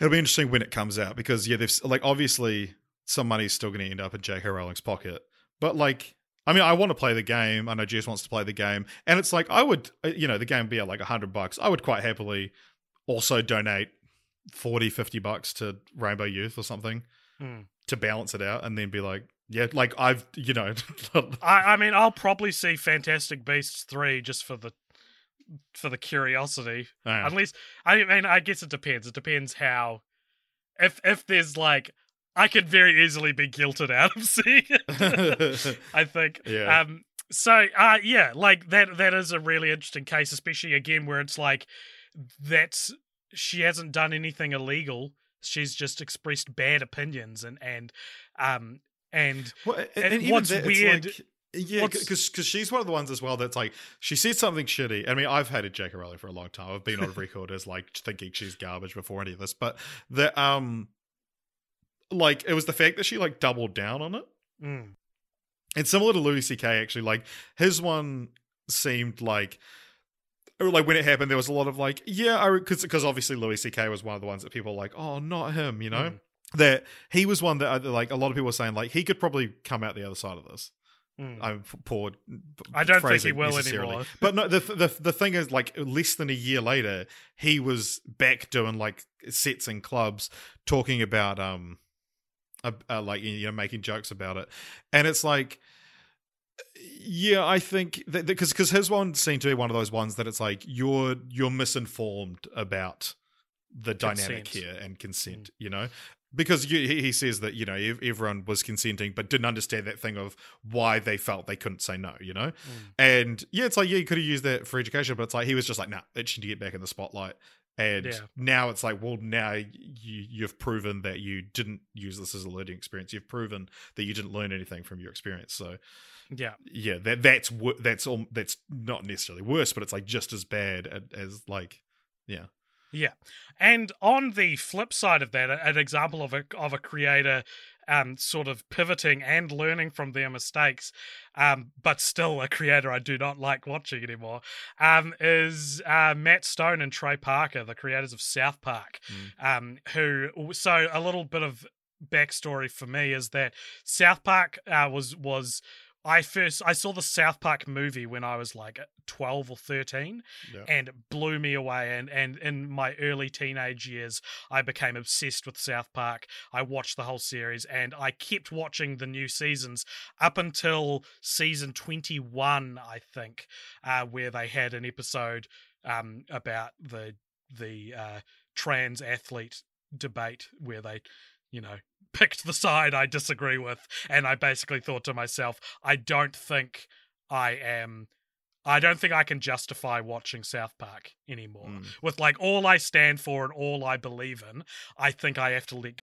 S2: it'll be interesting when it comes out because yeah, they've like obviously some money's still going to end up in J.K. Rowling's pocket, but like. I mean, I want to play the game. I know Jess wants to play the game, and it's like I would, uh, you know, the game would be at like a hundred bucks. I would quite happily also donate 40, 50 bucks to Rainbow Youth or something
S3: Mm.
S2: to balance it out, and then be like, yeah, like I've, you know,
S3: I, I mean, I'll probably see Fantastic Beasts three just for the for the curiosity.
S2: Yeah.
S3: Unless I mean, I guess it depends. It depends how. If if there's like, I could very easily be guilted out of seeing it. I think.
S2: Yeah.
S3: Um. So, uh, yeah, like that. That is a really interesting case, especially again where it's like that's she hasn't done anything illegal. She's just expressed bad opinions and and um and
S2: Well, and,
S3: And what's
S2: that,
S3: weird-
S2: like- yeah, because because she's one of the ones as well that's like she said something shitty. I mean, I've hated J.K. Rowling for a long time. I've been on record as like thinking she's garbage before any of this, but the um, like it was the fact that she like doubled down on it.
S3: mm,
S2: And similar to Louis C.K. actually, like his one seemed like. Like when it happened, there was a lot of like, yeah, because because obviously Louis C.K. was one of the ones that people were like, oh, not him, you know.
S3: Mm.
S2: That he was one that uh, like a lot of people were saying like he could probably come out the other side of this.
S3: mm.
S2: I'm poor.
S3: I don't think he will anymore.
S2: But no, the the the thing is, like less than a year later, he was back doing like sets in clubs, talking about um, uh, uh, like you know, making jokes about it, and it's like. Yeah, I think that because because his one seemed to be one of those ones that it's like you're you're misinformed about the dynamic
S3: Consent.
S2: here and consent, you know, because you, he he says that you know everyone was consenting but didn't understand that thing of why they felt they couldn't say no, you know,
S3: Mm.
S2: and yeah, it's like yeah, you could have used that for education, but it's like he was just like nah, itching to get back in the spotlight. And
S3: Yeah.
S2: now it's like, well, now you you've proven that you didn't use this as a learning experience. You've proven that you didn't learn anything from your experience. So
S3: Yeah.
S2: yeah, that that's that's all that's not necessarily worse, but it's like just as bad as like yeah.
S3: Yeah, and on the flip side of that, an example of a of a creator um, sort of pivoting and learning from their mistakes, um, but still a creator I do not like watching anymore, um, is uh, Matt Stone and Trey Parker, the creators of South Park,
S2: Mm.
S3: um, who so a little bit of backstory for me is that South Park uh, was was I first I saw the South Park movie when I was like 12 or 13
S2: Yeah.
S3: and it blew me away and and in my early teenage years I became obsessed with South Park. I watched the whole series and I kept watching the new seasons up until season 21 I think uh where they had an episode um about the the uh trans athlete debate where they you know picked the side I disagree with and I basically thought to myself I don't think I am I don't think I can justify watching South Park anymore.
S2: Mm.
S3: With like all I stand for and all I believe in, I think I have to let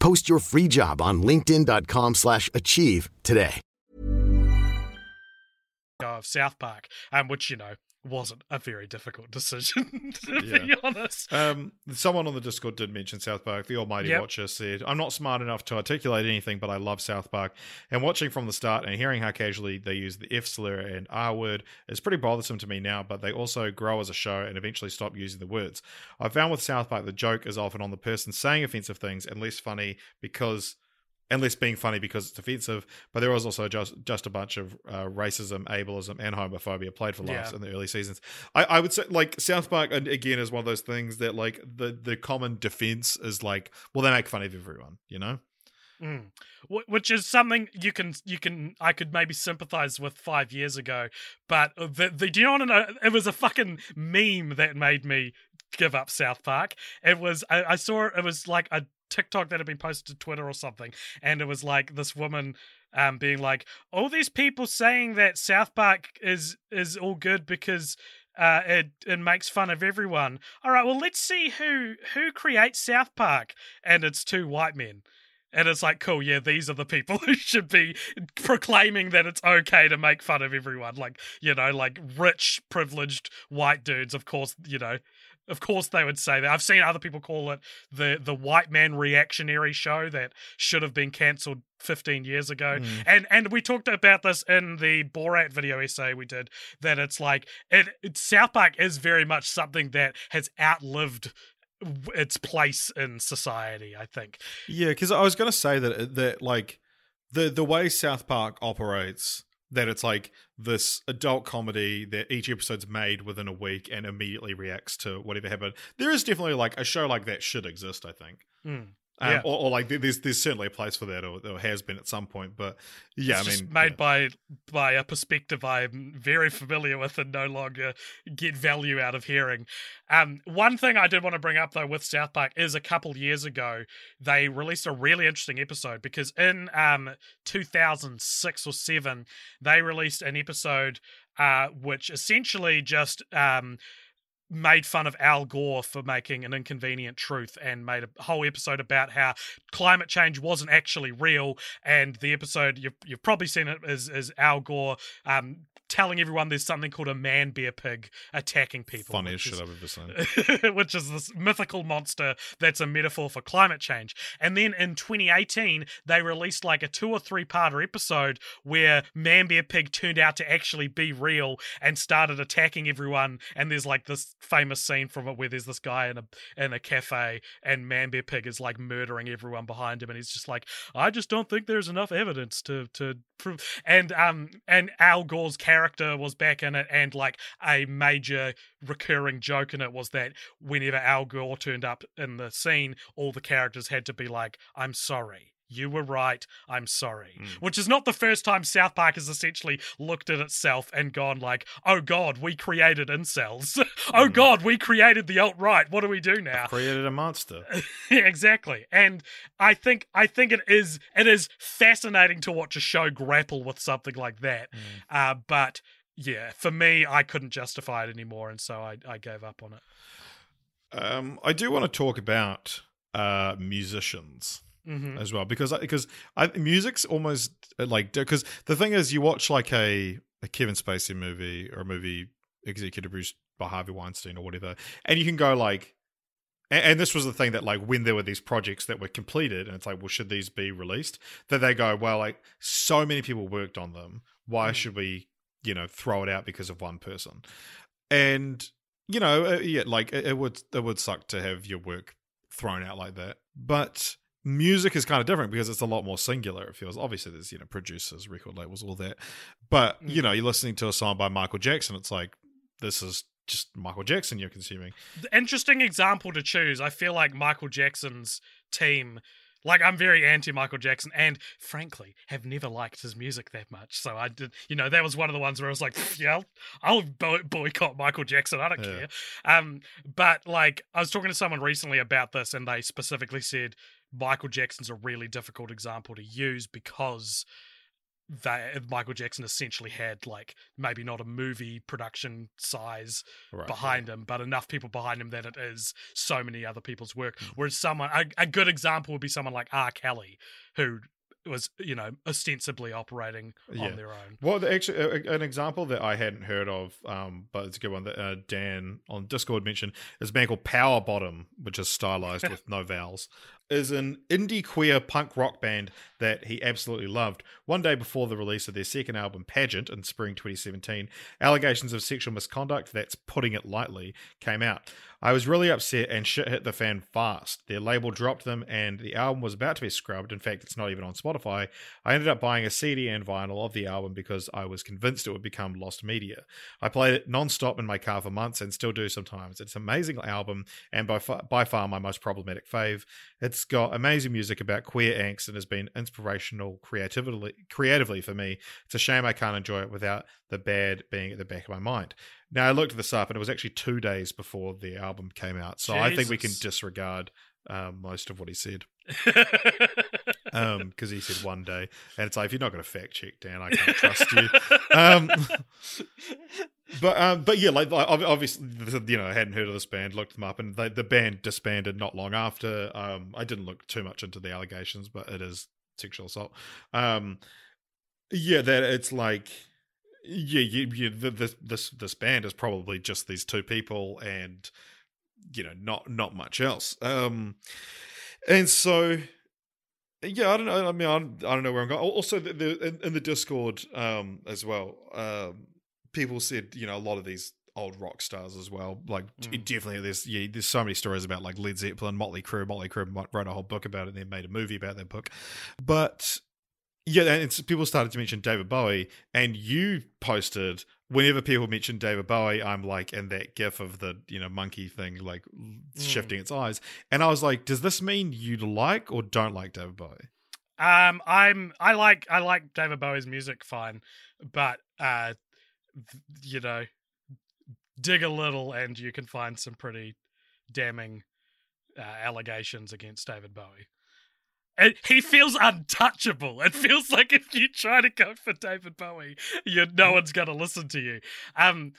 S4: Post your free job on linkedin.com/achieve slash achieve today.
S3: of South Park, um, which you know wasn't a very difficult decision to
S2: Yeah.
S3: be honest.
S2: Um, someone on the Discord did mention South Park. The Almighty
S3: Yep.
S2: Watcher said, "I'm not smart enough to articulate anything, but I love South Park. And watching from the start and hearing how casually they use the F slur and R word is pretty bothersome to me now. But they also grow as a show and eventually stop using the words. I found with South Park the joke is often on the person saying offensive things and less funny because." And less being funny because it's offensive, but there was also just just a bunch of uh, racism, ableism, and homophobia played for laughs
S3: Yeah.
S2: in the early seasons. I, I would say like South Park again is one of those things that like the the common defense is like well they make fun of everyone you know
S3: Mm. Which is something you can you can I could maybe sympathize with five years ago, but the, the do you want to know? It was a fucking meme that made me give up South Park. It was I, I saw it was like a TikTok that had been posted to Twitter or something, and it was like this woman um being like, all these people saying that South Park is is all good because uh, it it makes fun of everyone. All right, well, let's see who who creates South Park, and it's two white men. And it's like, cool, yeah, these are the people who should be proclaiming that it's okay to make fun of everyone. Like, you know, like rich, privileged white dudes, of course, you know, of course they would say that. I've seen other people call it the the white man reactionary show that should have been cancelled 15 years ago.
S2: Mm.
S3: And and we talked about this in the Borat video essay we did that it's like it, it South Park is very much something that has outlived its place in society, I think.
S2: yeah because i was going to say that that like the the way south park operates that it's like this adult comedy that each episode's made within a week and immediately reacts to whatever happened there is definitely like a show like that should exist i think
S3: Mm.
S2: Um,
S3: Yeah.
S2: or, or like there's there's certainly a place for that or, or has been at some point but yeah
S3: it's
S2: i mean
S3: made
S2: yeah.
S3: by by a perspective I'm very familiar with and no longer get value out of hearing. Um, one thing I did want to bring up though with South Park is a couple years ago they released a really interesting episode because in um 2006 or seven they released an episode uh which essentially just um made fun of Al Gore for making an inconvenient truth and made a whole episode about how climate change wasn't actually real. And the episode you've you've probably seen it is is Al Gore um telling everyone there's something called a man bear pig attacking people.
S2: funniest shit
S3: is-
S2: i've ever seen
S3: which is this mythical monster that's a metaphor for climate change. And then in 2018, they released like a two or three parter episode where Man Bear Pig turned out to actually be real and started attacking everyone. And there's like this famous scene from it where there's this guy in a in a cafe and Man Bear Pig is like murdering everyone behind him, and he's just like, I just don't think there's enough evidence to to prove. And um and Al Gore's character was back in it, and like a major recurring joke in it was that whenever Al Gore turned up in the scene, all the characters had to be like, "I'm sorry." You were right. I'm sorry.
S2: Mm.
S3: Which is not the first time South Park has essentially looked at itself and gone like, "Oh God, we created incels. oh
S2: Mm.
S3: God, we created the alt right. What do we do now?"
S2: Created a monster.
S3: yeah, exactly. And I think I think it is it is fascinating to watch a show grapple with something like that. Uh, but yeah, for me, I couldn't justify it anymore, and so I, I gave up on it.
S2: Um, I do want to talk about uh, musicians
S3: hmm
S2: as well because because I, music's almost uh, like because the thing is you watch like a, a Kevin Spacey movie or a movie executive produced by Harvey Weinstein or whatever, and you can go like. And, and this was the thing that, like, when there were these projects that were completed, and it's like, well, should these be released? That they go, well, like, so many people worked on them. Why
S3: Mm.
S2: should we, you know, throw it out because of one person? And you know, uh, yeah, like it, it would it would suck to have your work thrown out like that. But music is kind of different because it's a lot more singular. It feels obviously there's you know producers, record labels, all that. But you know, you're listening to a song by Michael Jackson. It's like this is just Michael Jackson you're consuming.
S3: The interesting example to choose. I feel like Michael Jackson's team. Like I'm very anti Michael Jackson, and frankly, have never liked his music that much. So I did, you know, that was one of the ones where I was like, yeah, I'll, I'll boy- boycott Michael Jackson. I don't
S2: Yeah.
S3: care. Um, but like I was talking to someone recently about this, and they specifically said Michael Jackson's a really difficult example to use because they Michael Jackson essentially had like maybe not a movie production size
S2: Right.
S3: behind him, but enough people behind him that it is so many other people's work.
S2: Mm.
S3: Whereas someone, a, a good example would be someone like R. Kelly, who was, you know, ostensibly operating
S2: Yeah.
S3: on their own.
S2: Well, the- actually, a- an example that I hadn't heard of, um, but it's a good one that uh, Dan on Discord mentioned is a band called Power Bottom, which is stylized with no vowels, is an indie queer punk rock band that he absolutely loved. One day before the release of their second album, Pageant, in spring 2017, allegations of sexual misconduct, that's putting it lightly, came out. I was really upset and shit hit the fan fast. Their label dropped them and the album was about to be scrubbed. In fact, it's not even on Spotify. I ended up buying a CD and vinyl of the album because I was convinced it would become lost media. I played it non-stop in my car for months and still do sometimes. It's an amazing album and by far, by far my most problematic fave. It's got amazing music about queer angst and has been inspirational creatively creatively for me. It's a shame I can't enjoy it without the bad being at the back of my mind. Now I looked this up and it was actually two days before the album came out, so I think we can disregard um, most of what he said um because he said one day and it's like if you're not going to fact check dan i can't trust you. Um but um but yeah like, like obviously you know i hadn't heard of this band looked them up and they, the band disbanded not long after um i didn't look too much into the allegations but it is sexual assault. Um yeah that it's like yeah you, you the, this this this band is probably just these two people and you know not not much else. Um and so yeah, I don't know. I mean, I don't, I don't know where I'm going. Also, the, the, in, in the Discord um, as well, um, people said you know a lot of these old rock stars as well. Like
S3: Mm.
S2: definitely, there's yeah, there's so many stories about like Led Zeppelin, Motley Crue. Motley Crue wrote a whole book about it, and then made a movie about that book. But yeah, and it's, people started to mention David Bowie, and you posted whenever people mention David Bowie, I'm like, and that gif of the you know monkey thing like shifting its eyes, and I was like, does this mean you like or don't like David Bowie?
S3: Um, I'm I like I like David Bowie's music fine, but uh, th- you know, dig a little and you can find some pretty damning uh, allegations against David Bowie. And he feels untouchable. It feels like if you try to go for David Bowie, you no one's gonna listen to you. Um,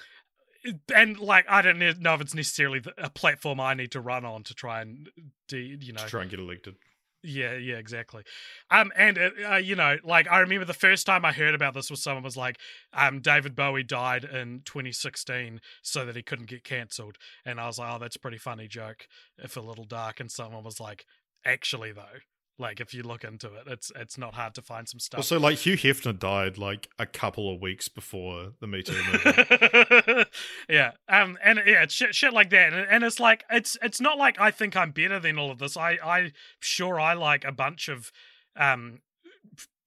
S3: and like I don't know if it's necessarily a platform I need to run on to try and de- you know
S2: to try and get elected.
S3: yeah, yeah, exactly. Um, and uh, uh, you know, like I remember the first time I heard about this was someone was like, um, David Bowie died in 2016 so that he couldn't get cancelled, and I was like, oh, that's a pretty funny joke, if a little dark. And someone was like, actually though, like if you look into it, it's it's not hard to find some stuff.
S2: Also, like Hugh Hefner died like a couple of weeks before the Me Too movement.
S3: yeah, um, and yeah, it's shit, shit like that, and, and it's like it's it's not like I think I'm better than all of this. I I sure I like a bunch of, um,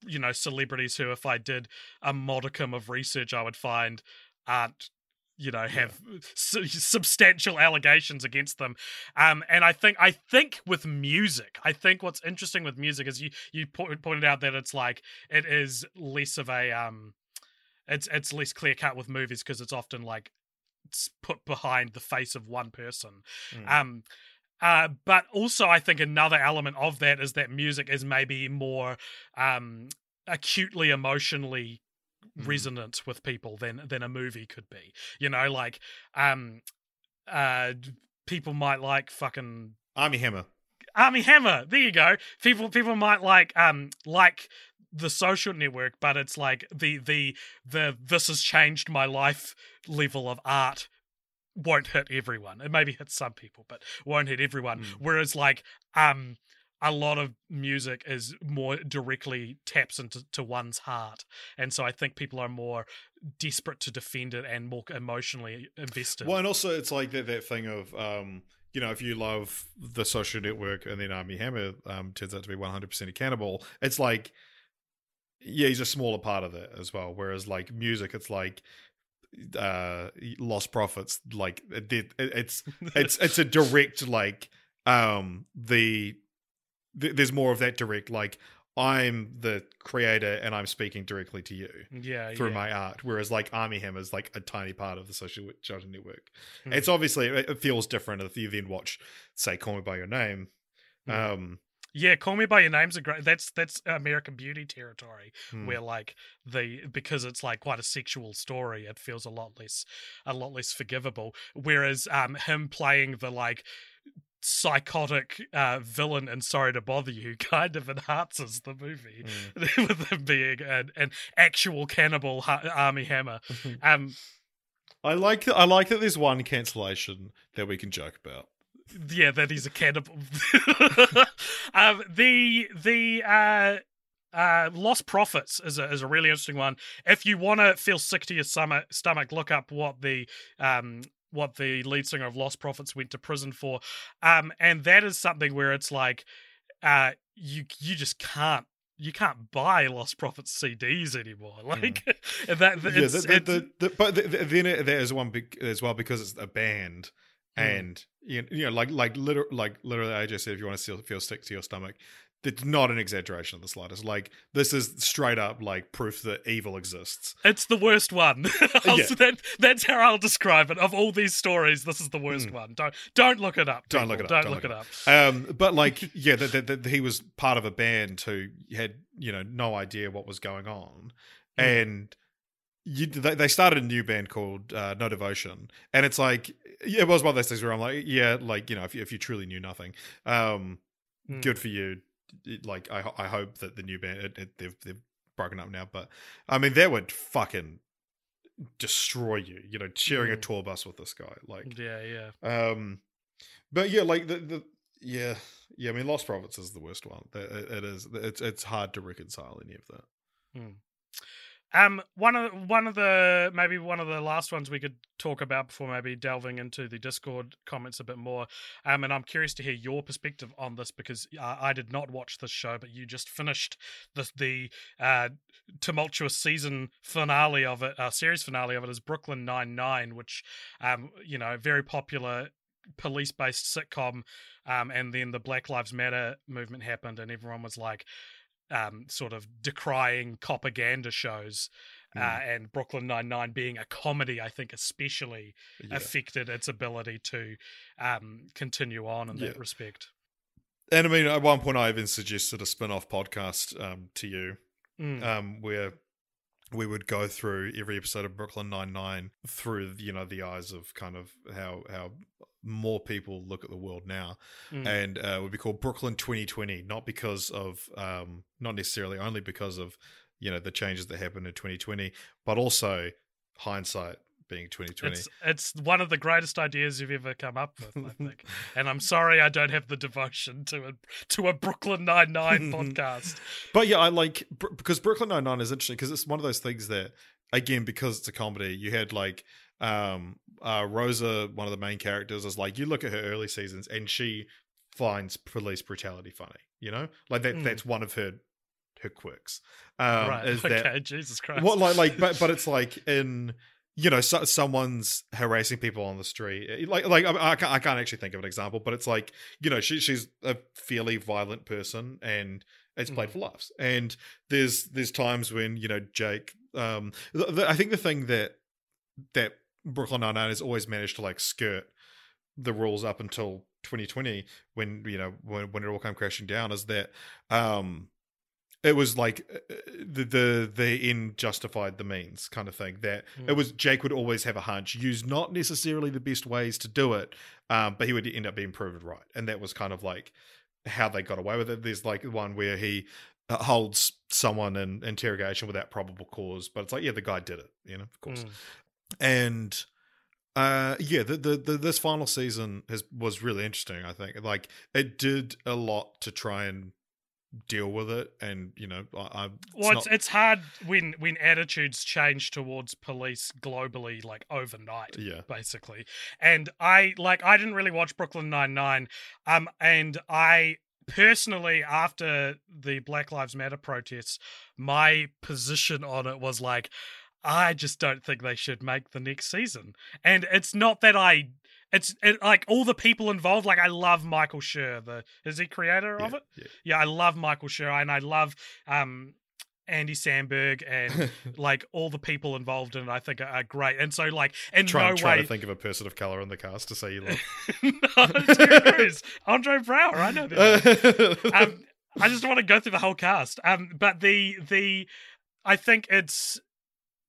S3: you know, celebrities who, if I did a modicum of research, I would find aren't you know have su- substantial allegations against them. Um and i think i think with music i think what's interesting with music is you you po- pointed out that it's like it is less of a um it's it's less clear cut with movies because it's often like it's put behind the face of one person.
S2: Mm.
S3: um uh, but also, I think another element of that is that music is maybe more um, acutely emotionally
S2: Mm.
S3: resonant with people than than a movie could be. You know, like um, uh, people might like fucking
S2: Armie Hammer.
S3: Armie Hammer. There you go. People people might like um like the social network, but it's like the the the this has changed my life level of art won't hit everyone. It maybe hits some people, but won't hit everyone.
S2: Mm.
S3: Whereas like um a lot of music is more directly taps into to one's heart. And so I think people are more desperate to defend it and more emotionally invested.
S2: Well, and also it's like that that thing of um, you know, if you love the social network and then Armie Hammer um turns out to be one hundred percent a cannibal, it's like yeah, he's a smaller part of that as well. Whereas like music, it's like uh lost prophets like it, it, it's it's it's a direct like um the, th- there's more of that direct like i'm the creator and i'm speaking directly to you
S3: yeah,
S2: through
S3: yeah.
S2: my art whereas like armie hammer is like a tiny part of the social social network
S3: Hmm.
S2: it's obviously it feels different if you then watch say call me by your name
S3: Hmm.
S2: um
S3: Yeah, Call Me by Your Name's a great. That's that's American Beauty territory,
S2: hmm.
S3: where like the because it's like quite a sexual story, it feels a lot less a lot less forgivable. Whereas um him playing the like psychotic uh villain and sorry to bother you kind of enhances the movie
S2: Mm.
S3: with him being an, an actual cannibal ha- armie hammer um
S2: i like i like that there's one cancellation that we can joke about
S3: yeah, that he's a cannibal. um, the the uh, uh, Lost Prophets is a is a really interesting one. If you want to feel sick to your stomach, stomach, look up what the um what the lead singer of Lost Prophets went to prison for, um, and that is something where it's like, uh, you you just can't. You can't buy Lost Prophets CDs anymore. Like that. that
S2: Hmm. yeah,
S3: it's,
S2: the, the,
S3: it's-
S2: the, the, but the, the, then it- there's one big as well because it's a band,
S3: Mm.
S2: and you know, you know, like like liter- like literally, AJ said, if you want to feel, feel sick to your stomach, it's not an exaggeration of the slightest. Like this is straight up like proof that evil exists.
S3: It's the worst one.
S2: Yeah.
S3: that, that's how I'll describe it. Of all these stories, this is the worst one. Don't don't look it up.
S2: Don't look it up.
S3: Don't, look, it up.
S2: Um, but like, yeah, that, that, that he was part of a band who had you know no idea what was going on,
S3: Hmm.
S2: and you, they, they started a new band called uh, No Devotion, and it's like it was one of those things where I'm like, yeah, like you know, if you, if you truly knew nothing, um,
S3: Mm.
S2: good for you. Like I I hope that the new band it, it, they've they've broken up now, but I mean that would fucking destroy you. You know, sharing a
S3: Mm.
S2: tour bus with this guy, like
S3: Yeah, yeah.
S2: um, but yeah, like the the yeah yeah. I mean, Lost Prophets is the worst one. It, it- it is. It's it's hard to reconcile any of that.
S3: Um, one of one of the maybe one of the last ones we could talk about before maybe delving into the Discord comments a bit more. Um, and I'm curious to hear your perspective on this because uh, I did not watch this show, but you just finished the the uh, tumultuous season finale of it, uh, series finale of it is Brooklyn Nine Nine, which um, you know, very popular police based sitcom. Um, and then the Black Lives Matter movement happened, and everyone was like, um, sort of decrying propaganda shows, uh,
S2: Mm.
S3: and Brooklyn Nine Nine being a comedy, I think especially
S2: Yeah.
S3: affected its ability to um, continue on in that respect.
S2: And I mean, at one point, I even suggested a spin-off podcast um, to you,
S3: Mm.
S2: um, where we would go through every episode of Brooklyn Nine Nine through you know the eyes of kind of how how more people look at the world now,
S3: Mm.
S2: and uh, would be called Brooklyn 2020, not because of um, not necessarily only because of you know the changes that happened in 2020, but also hindsight being 2020.
S3: It's it's one of the greatest ideas you've ever come up with, I think. and I'm sorry I don't have the devotion to a to a Brooklyn Nine Nine podcast.
S2: But yeah, I like because Brooklyn Nine Nine is interesting because it's one of those things that again because it's a comedy, you had like um uh Rosa, one of the main characters, is like you look at her early seasons and she finds police brutality funny. You know, like that
S3: Mm.
S2: that's one of her her quirks. Um,
S3: right.
S2: Is
S3: okay.
S2: that
S3: Jesus Christ.
S2: what like like but but it's like in you know, so, someone's harassing people on the street. Like, like I, I, can't, I can't actually think of an example, but it's like, you know, she, she's a fairly violent person, and it's played mm. for laughs. And there's there's times when you know Jake. Um, the, the, I think the thing that that Brooklyn Nine Nine has always managed to like skirt the rules up until 2020 when you know when when it all came crashing down is that um it was like uh, uh, the the the end justified the means kind of thing that mm. it was jake would always have a hunch use not necessarily the best ways to do it um, but he would end up being proven right and that was kind of like how they got away with it there's like one where he uh, holds someone in interrogation without probable cause but it's like yeah the guy did it you know of course mm. and uh, yeah, the, the, the this final season has was really interesting. I think like it did a lot to try and deal with it, and you know, I, I
S3: it's well, it's, not... it's hard when when attitudes change towards police globally, like overnight,
S2: yeah,
S3: basically. And I like I didn't really watch Brooklyn Nine Nine, um, and I personally after the Black Lives Matter protests, my position on it was like I just don't think they should make the next season. And it's not that I it's it, like all the people involved. Like I love Michael Schur, the is he creator
S2: yeah,
S3: of it?
S2: Yeah.
S3: yeah, I love Michael Schur, and I love um Andy Samberg and like all the people involved in it. I think are, are great. And so like in
S2: try,
S3: no
S2: try
S3: way
S2: to think of a person of color in the cast to say you love.
S3: no, Andre Braugher. I know that. um, I just want to go through the whole cast. Um, but the the I think it's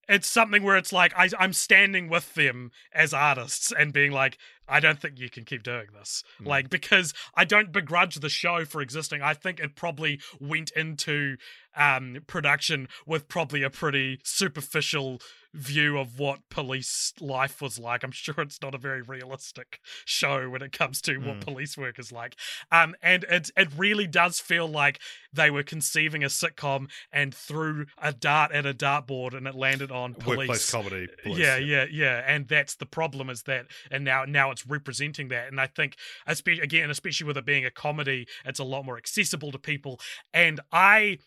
S3: it's something where it's like I, I'm standing with them as artists and being like, I don't think you can keep doing this. Mm. Like, because I don't begrudge the show for existing. I think it probably went into um, production with probably a pretty superficial view of what police life was like. I'm sure it's not a very realistic show when it comes to mm. what police work is like. Um, and it it really does feel like they were conceiving a sitcom and threw a dart at a dartboard and it landed on police.
S2: Workplace comedy.
S3: Police, yeah, yeah, yeah, yeah. And that's the problem is that, and now now it's representing that. And I think, especially again, especially with it being a comedy, it's a lot more accessible to people. And I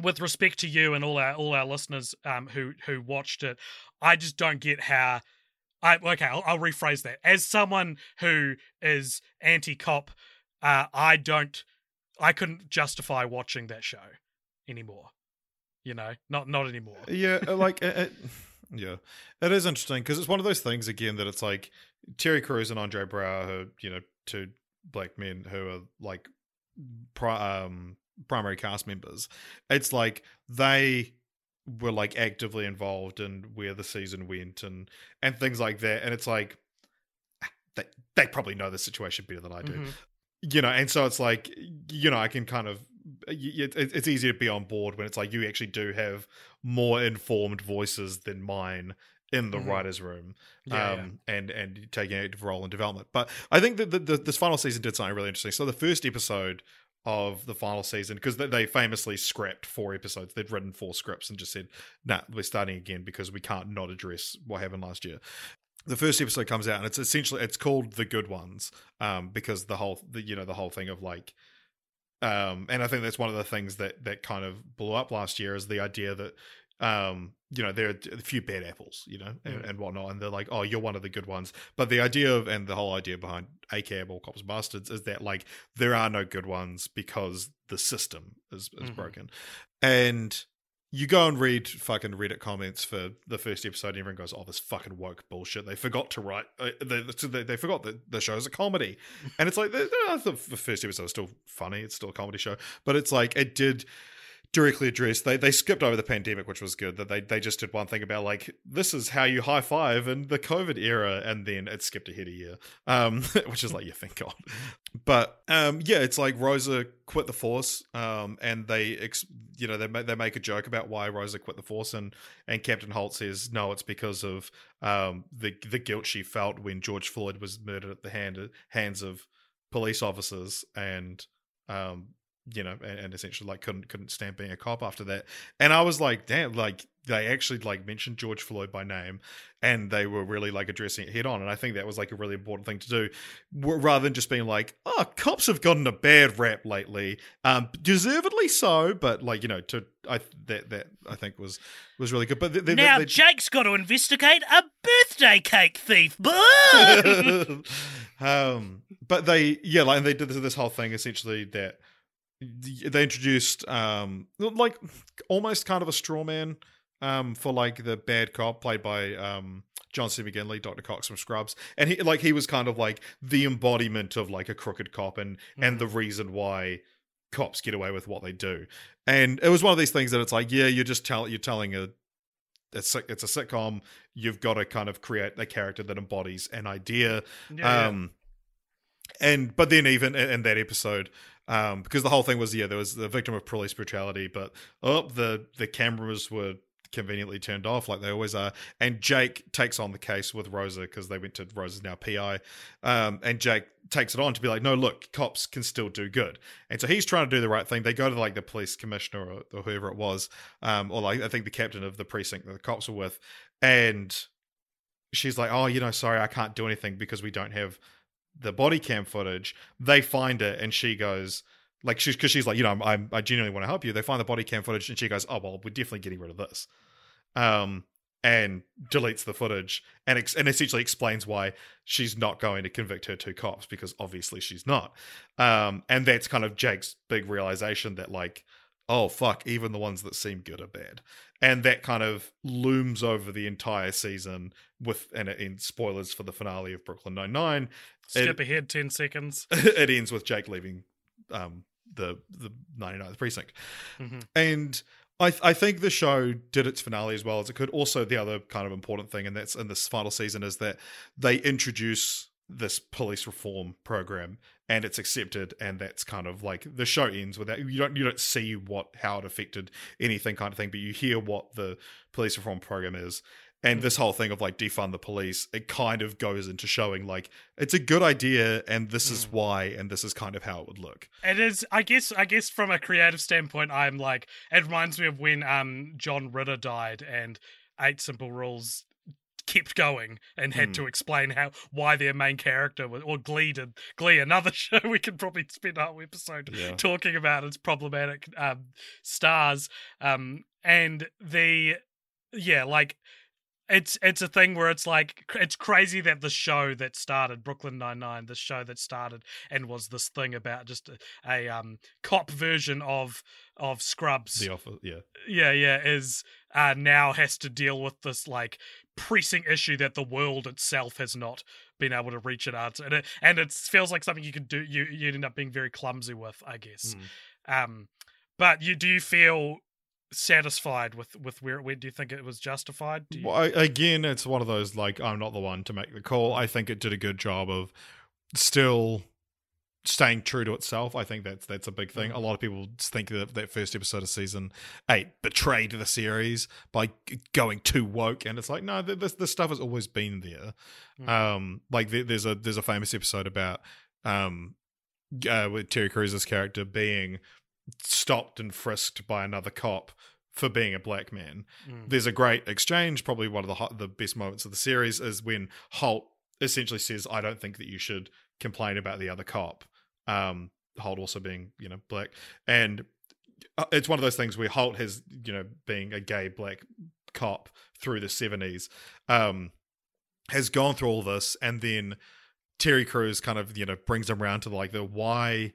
S3: with respect to you and all our all our listeners um, who who watched it, I just don't get how. I okay, I'll, I'll rephrase that. As someone who is anti-cop, uh, I don't, I couldn't justify watching that show anymore. You know, not not anymore.
S2: Yeah, uh, like it, it, yeah, it is interesting because it's one of those things again that it's like Terry Crews and Andre Braugher, who you know, two black men who are like, um, primary cast members. It's like they were like actively involved in where the season went and and things like that. And it's like they they probably know the situation better than I do. Mm-hmm. You know, and so it's like you know I can kind of it's easy to be on board when it's like you actually do have more informed voices than mine in the mm-hmm. writers' room, yeah, um, yeah. and and taking an active role in development. But I think that the, the, this final season did something really interesting. So the first episode of the final season because they famously scrapped four episodes. They'd written four scripts and just said, "Nah, we're starting again because we can't not address what happened last year." The first episode comes out and it's essentially it's called the good ones um, because the whole the, you know the whole thing of like um, and I think that's one of the things that that kind of blew up last year is the idea that um, you know, there are a few bad apples, you know, and, mm. and, whatnot, and they're like, oh, you're one of the good ones. But the idea of, and the whole idea behind ACAB or Cops Bastards is that, like, there are no good ones because the system is, is mm-hmm. broken. And you go and read fucking Reddit comments for the first episode, and everyone goes, oh, this fucking woke bullshit. They forgot to write, uh, they, they, they, forgot that the show's a comedy. and it's like, the, the first episode is still funny, it's still a comedy show, but it's like, it did directly addressed. They they skipped over the pandemic, which was good. That they they just did one thing about like this is how you high five in the COVID era, and then it skipped ahead a year, um, which is like you think God. But um, yeah, it's like Rosa quit the force, um, and they ex- you know they they make a joke about why Rosa quit the force, and and Captain Holt says no, it's because of um, the the guilt she felt when George Floyd was murdered at the hand hands of police officers, and um, you know, and, and, essentially like couldn't couldn't stand being a cop after that. And I was like, damn, like they actually like mentioned George Floyd by name, and they were really like addressing it head on. And I think that was like a really important thing to do, rather than just being like, oh, cops have gotten a bad rap lately, um, deservedly so. But like you know, to I that that I think was was really good. But
S3: they, they, now they, Jake's got to investigate a birthday cake thief.
S2: um, but they yeah, like and they did this whole thing essentially that they introduced um like almost kind of a straw man um for like the bad cop played by um John C. McGinley, Dr. Cox from Scrubs, and he like he was kind of like the embodiment of like a crooked cop and mm-hmm. and the reason why cops get away with what they do. And it was one of these things that it's like, yeah, you're just telling you're telling a it's a, it's a sitcom. You've got to kind of create a character that embodies an idea. Yeah, um, yeah. and but then even in, in that episode, um, because the whole thing was yeah there was the victim of police brutality, but oh the the cameras were conveniently turned off like they always are. And Jake takes on the case with Rosa because they went to Rosa's now PI, um, and Jake takes it on to be like, no, look, cops can still do good. And so he's trying to do the right thing. They go to like the police commissioner or, or whoever it was, um, or like I think the captain of the precinct that the cops were with, and she's like, oh, you know, sorry, I can't do anything because we don't have the body cam footage, they find it and she goes, like she's because she's like, you know, I'm, i genuinely want to help you. They find the body cam footage and she goes, oh well, we're definitely getting rid of this, um, and deletes the footage and ex- and essentially explains why she's not going to convict her two cops because obviously she's not, um, and that's kind of Jake's big realization that like, oh fuck, even the ones that seem good are bad, and that kind of looms over the entire season with and in spoilers for the finale of Brooklyn Nine Nine.
S3: Skip it, ahead ten seconds.
S2: it ends with Jake leaving um, the the 99th precinct, mm-hmm. and I I think the show did its finale as well as it could. Also, the other kind of important thing, and that's in this final season, is that they introduce this police reform program and it's accepted and that's kind of like the show ends with that. You don't you don't see what how it affected anything kind of thing but you hear what the police reform program is. And this whole thing of like defund the police it kind of goes into showing like it's a good idea and this is mm. why and this is kind of how it would look.
S3: It is i guess i guess from a creative standpoint i'm like it reminds me of when um john ritter died and eight simple rules kept going and had mm. to explain how why their main character was or Glee did Glee another show we could probably spend a whole episode yeah. talking about its problematic um, stars um, and the yeah like it's it's a thing where it's like it's crazy that the show that started Brooklyn Nine Nine, the show that started and was this thing about just a, a um cop version of of Scrubs.
S2: The offer, yeah,
S3: yeah, yeah, is uh, now has to deal with this like pressing issue that the world itself has not been able to reach an answer, and it and it feels like something you could do. You you end up being very clumsy with, I guess. Mm. Um, but you do you feel satisfied with with where where do you think it was justified you...
S2: well, I, again it's one of those like i'm not the one to make the call i think it did a good job of still staying true to itself i think that's that's a big thing mm-hmm. a lot of people think that that first episode of season 8 betrayed the series by going too woke and it's like no this, this stuff has always been there mm-hmm. um like there's a there's a famous episode about um uh, with Terry Crews's character being stopped and frisked by another cop for being a black man. Mm. There's a great exchange. Probably one of the hot, the best moments of the series is when Holt essentially says, "I don't think that you should complain about the other cop." Um, Holt also being you know black, and uh, it's one of those things where Holt has you know being a gay black cop through the seventies, um, has gone through all this, and then Terry Crews kind of you know brings him around to like the why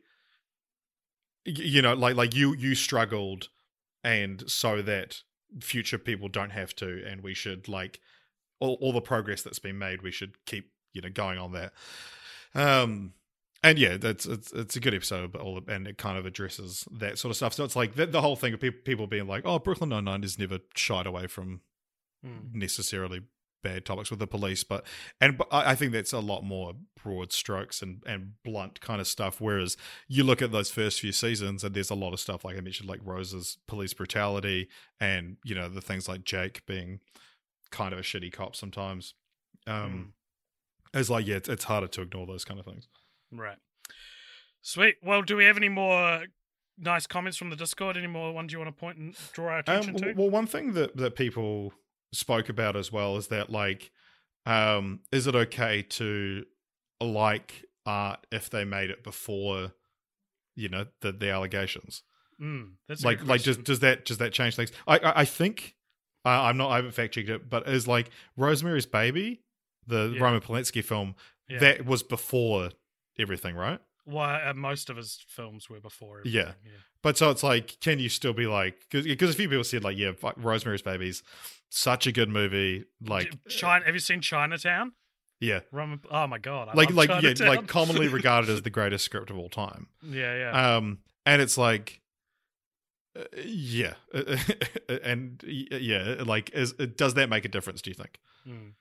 S2: you know like like you you struggled and so that future people don't have to and we should like all, all the progress that's been made we should keep you know going on that. Um and yeah that's it's it's a good episode but all and it kind of addresses that sort of stuff so it's like the, the whole thing of people, people being like oh brooklyn 99 is never shied away from mm. necessarily bad topics with the police, but and I think that's a lot more broad strokes and and blunt kind of stuff. Whereas you look at those first few seasons, and there's a lot of stuff like I mentioned, like Rose's police brutality, and you know the things like Jake being kind of a shitty cop sometimes. Um, mm. It's like yeah, it's, it's harder to ignore those kind of things.
S3: Right. Sweet. Well, do we have any more nice comments from the Discord. Any more ones you want to point and draw our
S2: Um,
S3: attention to?
S2: well, one thing that that people spoke about as well is that like, um, is it okay to like art if they made it before, you know, the the allegations?
S3: Mm, that's
S2: like like does does that does that change things? I I, I think uh, I'm not I haven't fact checked it, but is like Rosemary's Baby, the
S3: Yeah.
S2: Roman Polanski film,
S3: Yeah.
S2: that was before everything, right?
S3: Why uh, most of his films were before.
S2: Yeah.
S3: everything, yeah.
S2: But so it's like, can you still be like, because a few people said like, yeah, Rosemary's Baby's such a good movie, like,
S3: China. Have you seen Chinatown?
S2: yeah,
S3: Roman, oh my god! I
S2: like like yeah, like commonly regarded as the greatest script of all time.
S3: yeah, yeah.
S2: Um, and it's like, uh, yeah, and yeah, like, is does that make a difference? Do you think?
S3: Mm.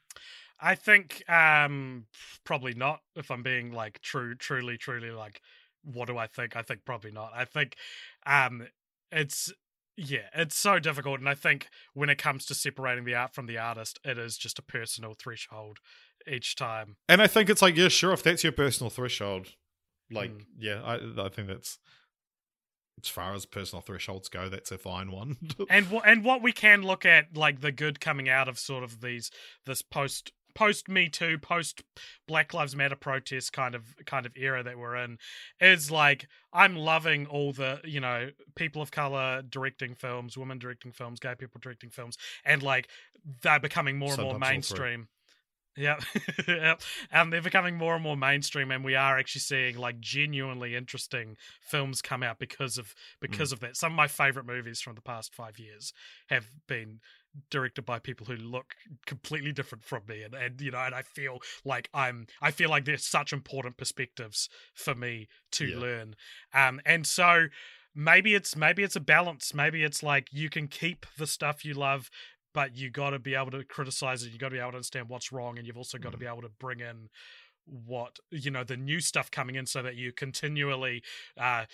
S3: I think um probably not. If I'm being like true, truly, truly like, what do I think? I think probably not. I think um it's yeah, it's so difficult, and I think when it comes to separating the art from the artist, it is just a personal threshold each time.
S2: And I think it's like, yeah, sure, if that's your personal threshold, like,
S3: Mm.
S2: yeah, I I think that's as far as personal thresholds go, that's a fine one.
S3: and and what we can look at like the good coming out of sort of these this post post me too post black lives matter protest kind of kind of era that we're in is like i'm loving all the you know people of color directing films women directing films gay people directing films and like they're becoming more and more
S2: Sometimes
S3: mainstream yeah, yep. And they're becoming more and more mainstream, and we are actually seeing like genuinely interesting films come out because of because of that. Some of my favorite movies from the past five years have been directed by people who look completely different from me, and, and you know, and I feel like I'm I feel like there's such important perspectives for me to
S2: Yeah.
S3: learn, um, and so maybe it's maybe it's a balance. Maybe it's like you can keep the stuff you love but you got to be able to criticize it. You got to be able to understand what's wrong, and you've also got to
S2: Mm.
S3: be able to bring in what you know the new stuff coming in, so that you continually uh,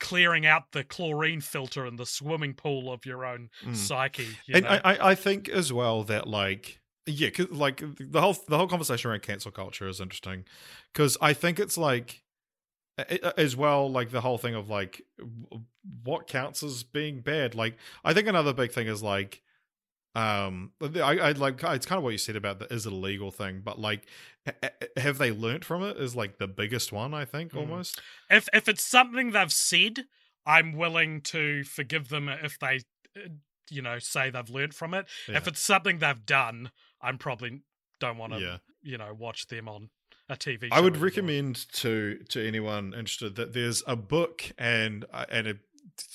S3: clearing out the chlorine filter in the swimming pool of your own
S2: Mm.
S3: psyche. You
S2: and? I, I think as well that like yeah 'cause, like the whole the whole conversation around cancel culture is interesting because i think it's like as well like the whole thing of like what counts as being bad like i think another big thing is like um i i like it's kind of what you said about the is it a legal thing but like h- h- have they learnt from it is like the biggest one i think
S3: Mm.
S2: almost
S3: if if it's something they've said, I'm willing to forgive them if they, uh, you know, say they've learned from it. If it's something they've done, I'm probably don't want to,
S2: Yeah.
S3: you know, watch them on a TV.
S2: I would recommend to to anyone interested that there's a book and uh, and a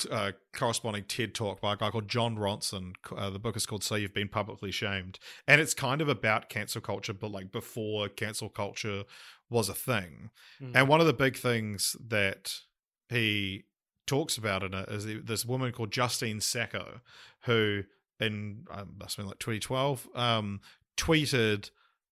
S2: uh, corresponding TED talk by a guy called Jon Ronson. Uh, the book is called "So You've Been Publicly Shamed," and it's kind of about cancel culture, but like before cancel culture was a thing.
S3: Mm.
S2: And one of the big things that he talks about in it is this woman called Justine Sacco, who in um, must have been like 2012 um, tweeted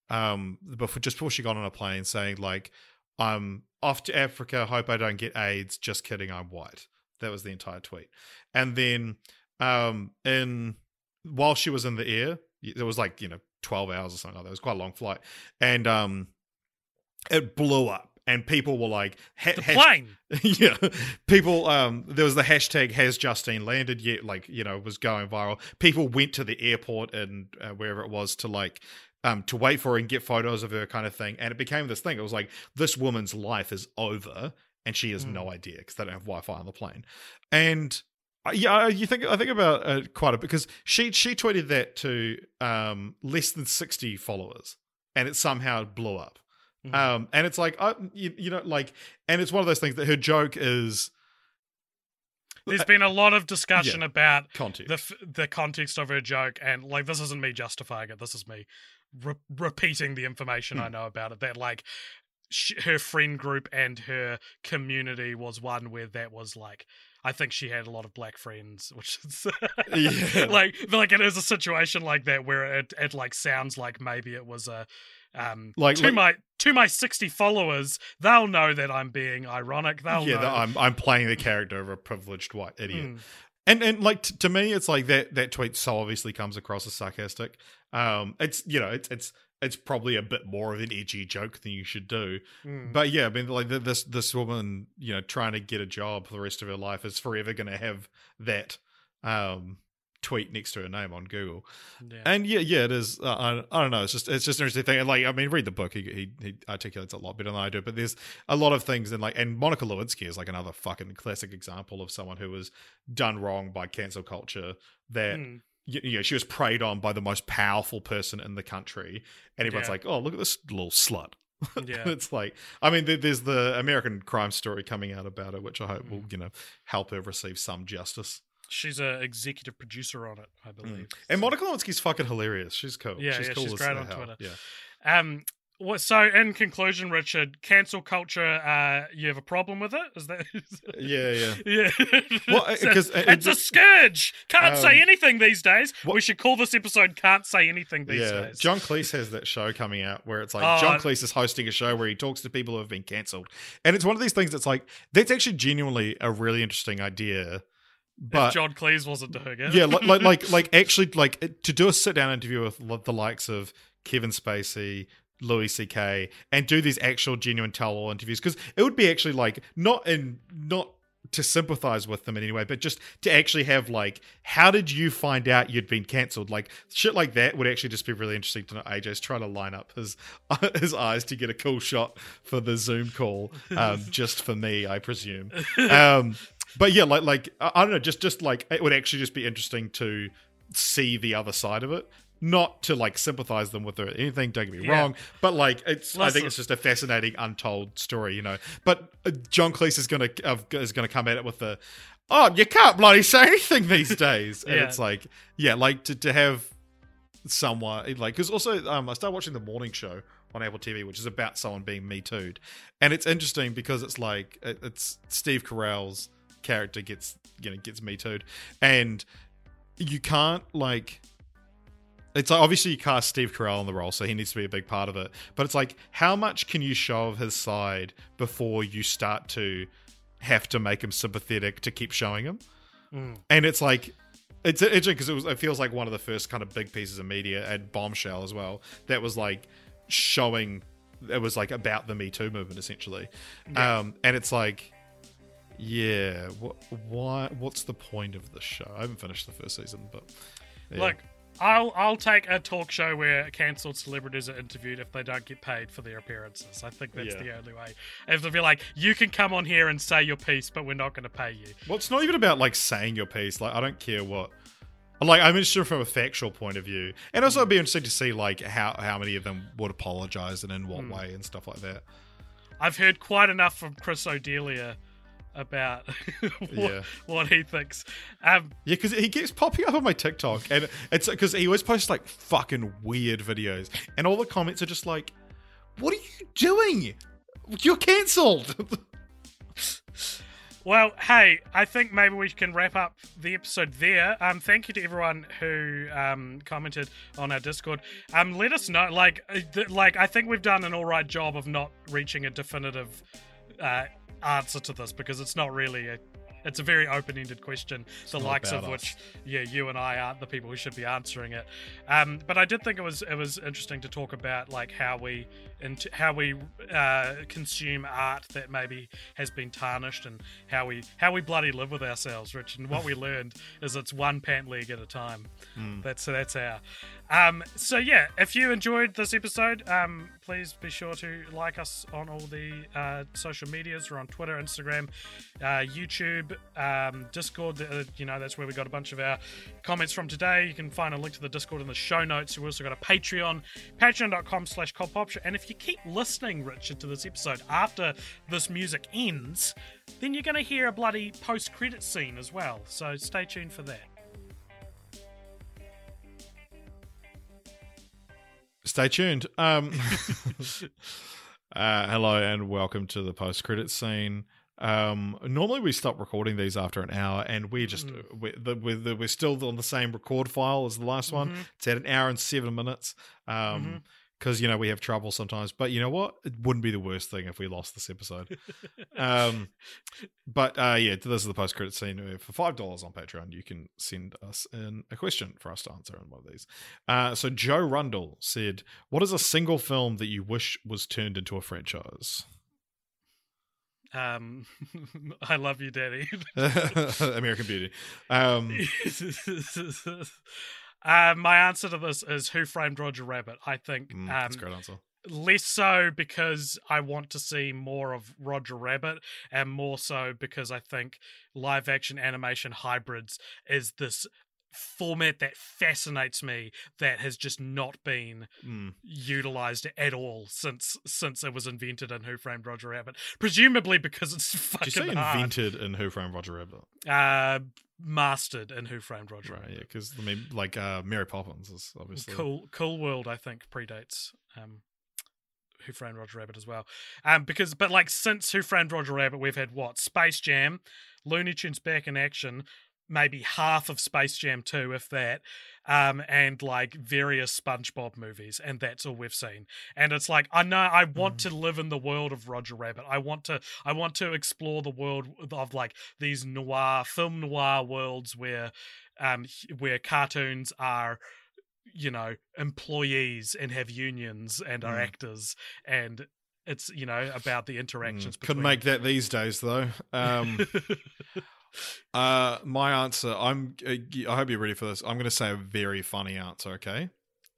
S2: um, before just before she got on a plane saying like, "I'm off to Africa. Hope I don't get AIDS. Just kidding. I'm white." That was the entire tweet. And then um, in while she was in the air, it was like you know 12 hours or something like that. It was quite a long flight, and um, it blew up. And people were like, ha-
S3: the plane.
S2: yeah people um there was the hashtag has justine landed yet like you know it was going viral people went to the airport and uh, wherever it was to like um to wait for her and get photos of her kind of thing and it became this thing it was like this woman's life is over and she has no idea because they don't have wi-fi on the plane and uh, yeah, you think I think about uh, quite a bit because she she tweeted that to um less than sixty followers, and it somehow blew up.
S3: Mhm.
S2: Um, and it's like, uh, you, you know, like, and it's one of those things that her joke is
S3: There's been a lot of discussion
S2: Yeah.
S3: about
S2: context.
S3: the the context of her joke, and like this isn't me justifying it. This is me re- repeating the information
S2: Hmm.
S3: I know about it. That like her friend group and her community was one where that was like. I think she had a lot of black friends, which is
S2: Yeah.
S3: like like it is a situation like that where it it like sounds like maybe it was a um
S2: Like-
S3: to
S2: like-
S3: my to my sixty followers they'll know that I'm being ironic. They'll
S2: yeah,
S3: know.
S2: that I'm I'm playing the character of a privileged white idiot.
S3: Mm.
S2: And and like t- to me, it's like that that tweet so obviously comes across as sarcastic. Um, it's you know it's it's it's probably a bit more of an edgy joke than you should do.
S3: Mm.
S2: But yeah, I mean, like this this woman, you know, trying to get a job for the rest of her life is forever going to have that um, tweet next to her name on Google.
S3: Yeah.
S2: And yeah, yeah, it is. Uh, I, I don't know. It's just it's just an interesting thing. And like, I mean, read the book. He, he he articulates a lot better than I do. But there's a lot of things, and like, and Monica Lewinsky is like another fucking classic example of someone who was done wrong by cancel culture. That
S3: Mm.
S2: You, know, she was preyed on by the most powerful person in the country, and everyone's
S3: Yeah.
S2: like, "Oh, look at this little slut."
S3: Yeah.
S2: it's like, I mean, there's the American crime story coming out about it, which I hope
S3: Mm.
S2: will, you know, help her receive some justice.
S3: She's an executive producer on it, I believe.
S2: And
S3: So-
S2: Monica Lewinsky's fucking hilarious. She's cool.
S3: Yeah,
S2: she's
S3: yeah,
S2: cool
S3: she's great on. Twitter.
S2: Yeah.
S3: Um. So, in conclusion, Richard, cancel culture. Uh, you have a problem with it? Is that?
S2: Yeah, yeah.
S3: Yeah.
S2: Well, uh,
S3: It's a-
S2: uh,
S3: it's a scourge. Can't say
S2: Um,
S3: anything these days.
S2: what-
S3: we should call this episode "Can't Say Anything These
S2: yeah,
S3: Days."
S2: John Cleese has that show coming out where it's like
S3: Oh,
S2: John Cleese is hosting a show where he talks to people who have been cancelled, and it's one of these things that's like that's actually genuinely a really interesting idea, but
S3: if John Cleese wasn't doing it.
S2: yeah, like, like like like actually like to do a sit down interview with the likes of Kevin Spacey, Louis C.K. and do these actual genuine tell all interviews because it would be actually like not in not to sympathize with them in any way, but just to actually have like, how did you find out you'd been cancelled? Like shit like that would actually just be really interesting to know. AJ's trying to line up his his eyes to get a cool shot for the Zoom call, um, just for me, I presume. Um, but yeah, like like I don't know, just just like it would actually just be interesting to see the other side of it. Not to like sympathize them with or anything, don't get me
S3: Yeah.
S2: wrong, but like it's. I think it's just a fascinating, untold story, you know. But uh, John Cleese is gonna uh, is gonna come at it with the, oh, you can't bloody say anything these days, and it's like, yeah, like to to have someone like because also um, I started watching the morning show on Apple TV, which is about someone being me too'd, and it's interesting because it's like it, it's Steve Carell's character gets you know gets me too'd, and you can't like. It's like obviously you cast Steve Carell in the role, so he needs to be a big part of it. But it's like, how much can you show of his side before you start to have to make him sympathetic to keep showing him?
S3: Mm.
S2: And it's like, it's interesting because it was. It feels like one of the first kind of big pieces of media and Bombshell as well that was like showing. It was like about the Me Too movement essentially, um, and it's like, yeah, what, why? What's the point of the show? I haven't finished the first season, but yeah.
S3: Look, I'll I'll take a talk show where cancelled celebrities are interviewed if they don't get paid for their appearances. I think that's
S2: Yeah.
S3: the only way. If they'll be like, you can come on here and say your piece, but we're not going to pay you.
S2: Well, it's not even about like saying your piece. Like, I don't care what. Like, I'm interested from a factual point of view, and also it'd be interesting to see like how how many of them would apologize and in what
S3: Hmm.
S2: way and stuff like that.
S3: I've heard quite enough from Chris D'Elia about what,
S2: Yeah.
S3: what he thinks. Um,
S2: Yeah, because he keeps popping up on my TikTok, and it's because he always posts like fucking weird videos, and all the comments are just like, "What are you doing? You're cancelled."
S3: Well, hey, I think maybe we can wrap up the episode there. Um, thank you to everyone who um, commented on our Discord. Um, let us know, like, uh, like I think we've done an all right job of not reaching a definitive uh, answer to this because it's not really a. It's a very open-ended question, the likes of
S2: about
S3: which, yeah, you and I aren't the people who should be answering it. Um, but I did think it was it was interesting to talk about like how we and how we uh, consume art that maybe has been tarnished and how we how we bloody live with ourselves, Rich. And what we learned is it's one pant leg at a time. That's so that's our. Um, so yeah, if you enjoyed this episode, um, please be sure to like us on all the uh, social medias. We're on Twitter, Instagram, uh, YouTube, um, Discord. Uh, you know that's where we got a bunch of our comments from today. You can find a link to the Discord in the show notes. We've also got a Patreon, patreon.com slash Culpopture. And if you keep listening, Richard, to this episode after this music ends, then you're going to hear a bloody post-credit scene as well. So stay tuned for that.
S2: Stay tuned. Um, uh, hello and welcome to the post credit scene. Um, normally we stop recording these after an hour, and we're just we're, the, we're, the, we're still on the same record file as the last one. It's at an hour and seven minutes. Um, because you know we have trouble sometimes. But you know what? It wouldn't be the worst thing if we lost this episode. um, but uh, yeah, this is the post credit scene. For five dollars on Patreon, you can send us in a question for us to answer in one of these. Uh, so Joe Rundle said, "What is a single film that you wish was turned into a franchise?"
S3: Um, I love you, Daddy.
S2: American Beauty. Um,
S3: uh, my answer to this is Who Framed Roger Rabbit. I think
S2: mm,
S3: um,
S2: that's a great answer.
S3: less so because I want to see more of Roger Rabbit, and more so because I think live action animation hybrids is this format that fascinates me that has just not been
S2: Mm.
S3: utilized at all since since it was invented in Who Framed Roger Rabbit. Presumably because it's
S2: Did
S3: fucking
S2: you say
S3: hard.
S2: invented in Who Framed Roger Rabbit?
S3: Uh, mastered in Who Framed Roger
S2: Right,
S3: Rabbit.
S2: yeah, because I mean, like uh, Mary Poppins is obviously
S3: Cool, Cool World, I think, predates um, Who Framed Roger Rabbit as well. Um, because, but like since Who Framed Roger Rabbit, we've had what Space Jam, Looney Tunes back in action, maybe half of Space Jam 2, if that, um, and like various SpongeBob movies, and that's all we've seen. And it's like I know I want to live in the world of Roger Rabbit. I want to I want to explore the world of like these noir film noir worlds where um where cartoons are you know employees and have unions and are
S2: Mm.
S3: actors and it's you know about the interactions
S2: Mm, couldn't make that these days though. Um, uh, my answer. I'm. Uh, I hope you're ready for this. I'm going to say a very funny answer. Okay,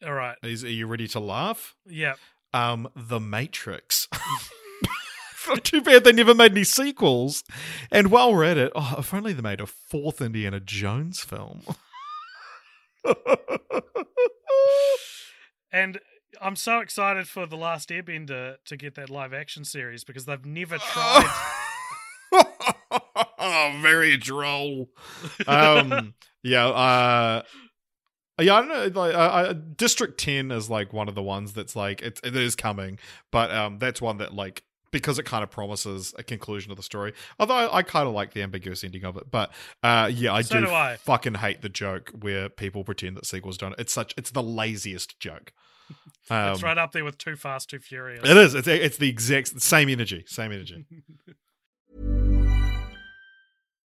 S3: all right
S2: is are you ready to laugh?
S3: yeah
S2: Um, The Matrix. Too bad they never made any sequels. And while we're at it, oh, if only they made a fourth Indiana Jones film.
S3: and i'm so excited for the last airbender to get that live action series because they've never tried
S2: oh, very droll. Um, yeah, uh, yeah, I don't know. Like, uh, uh, District Ten is like one of the ones that's like it, it is coming, but um, that's one that like because it kind of promises a conclusion of the story. Although I, I kind of like the ambiguous ending of it, but uh, yeah, I
S3: So
S2: do,
S3: do I.
S2: fucking hate the joke where people pretend that sequels don't. It's such it's the laziest joke. Um,
S3: it's right up there with too fast too furious
S2: It is. It's it's the exact same energy. Same energy.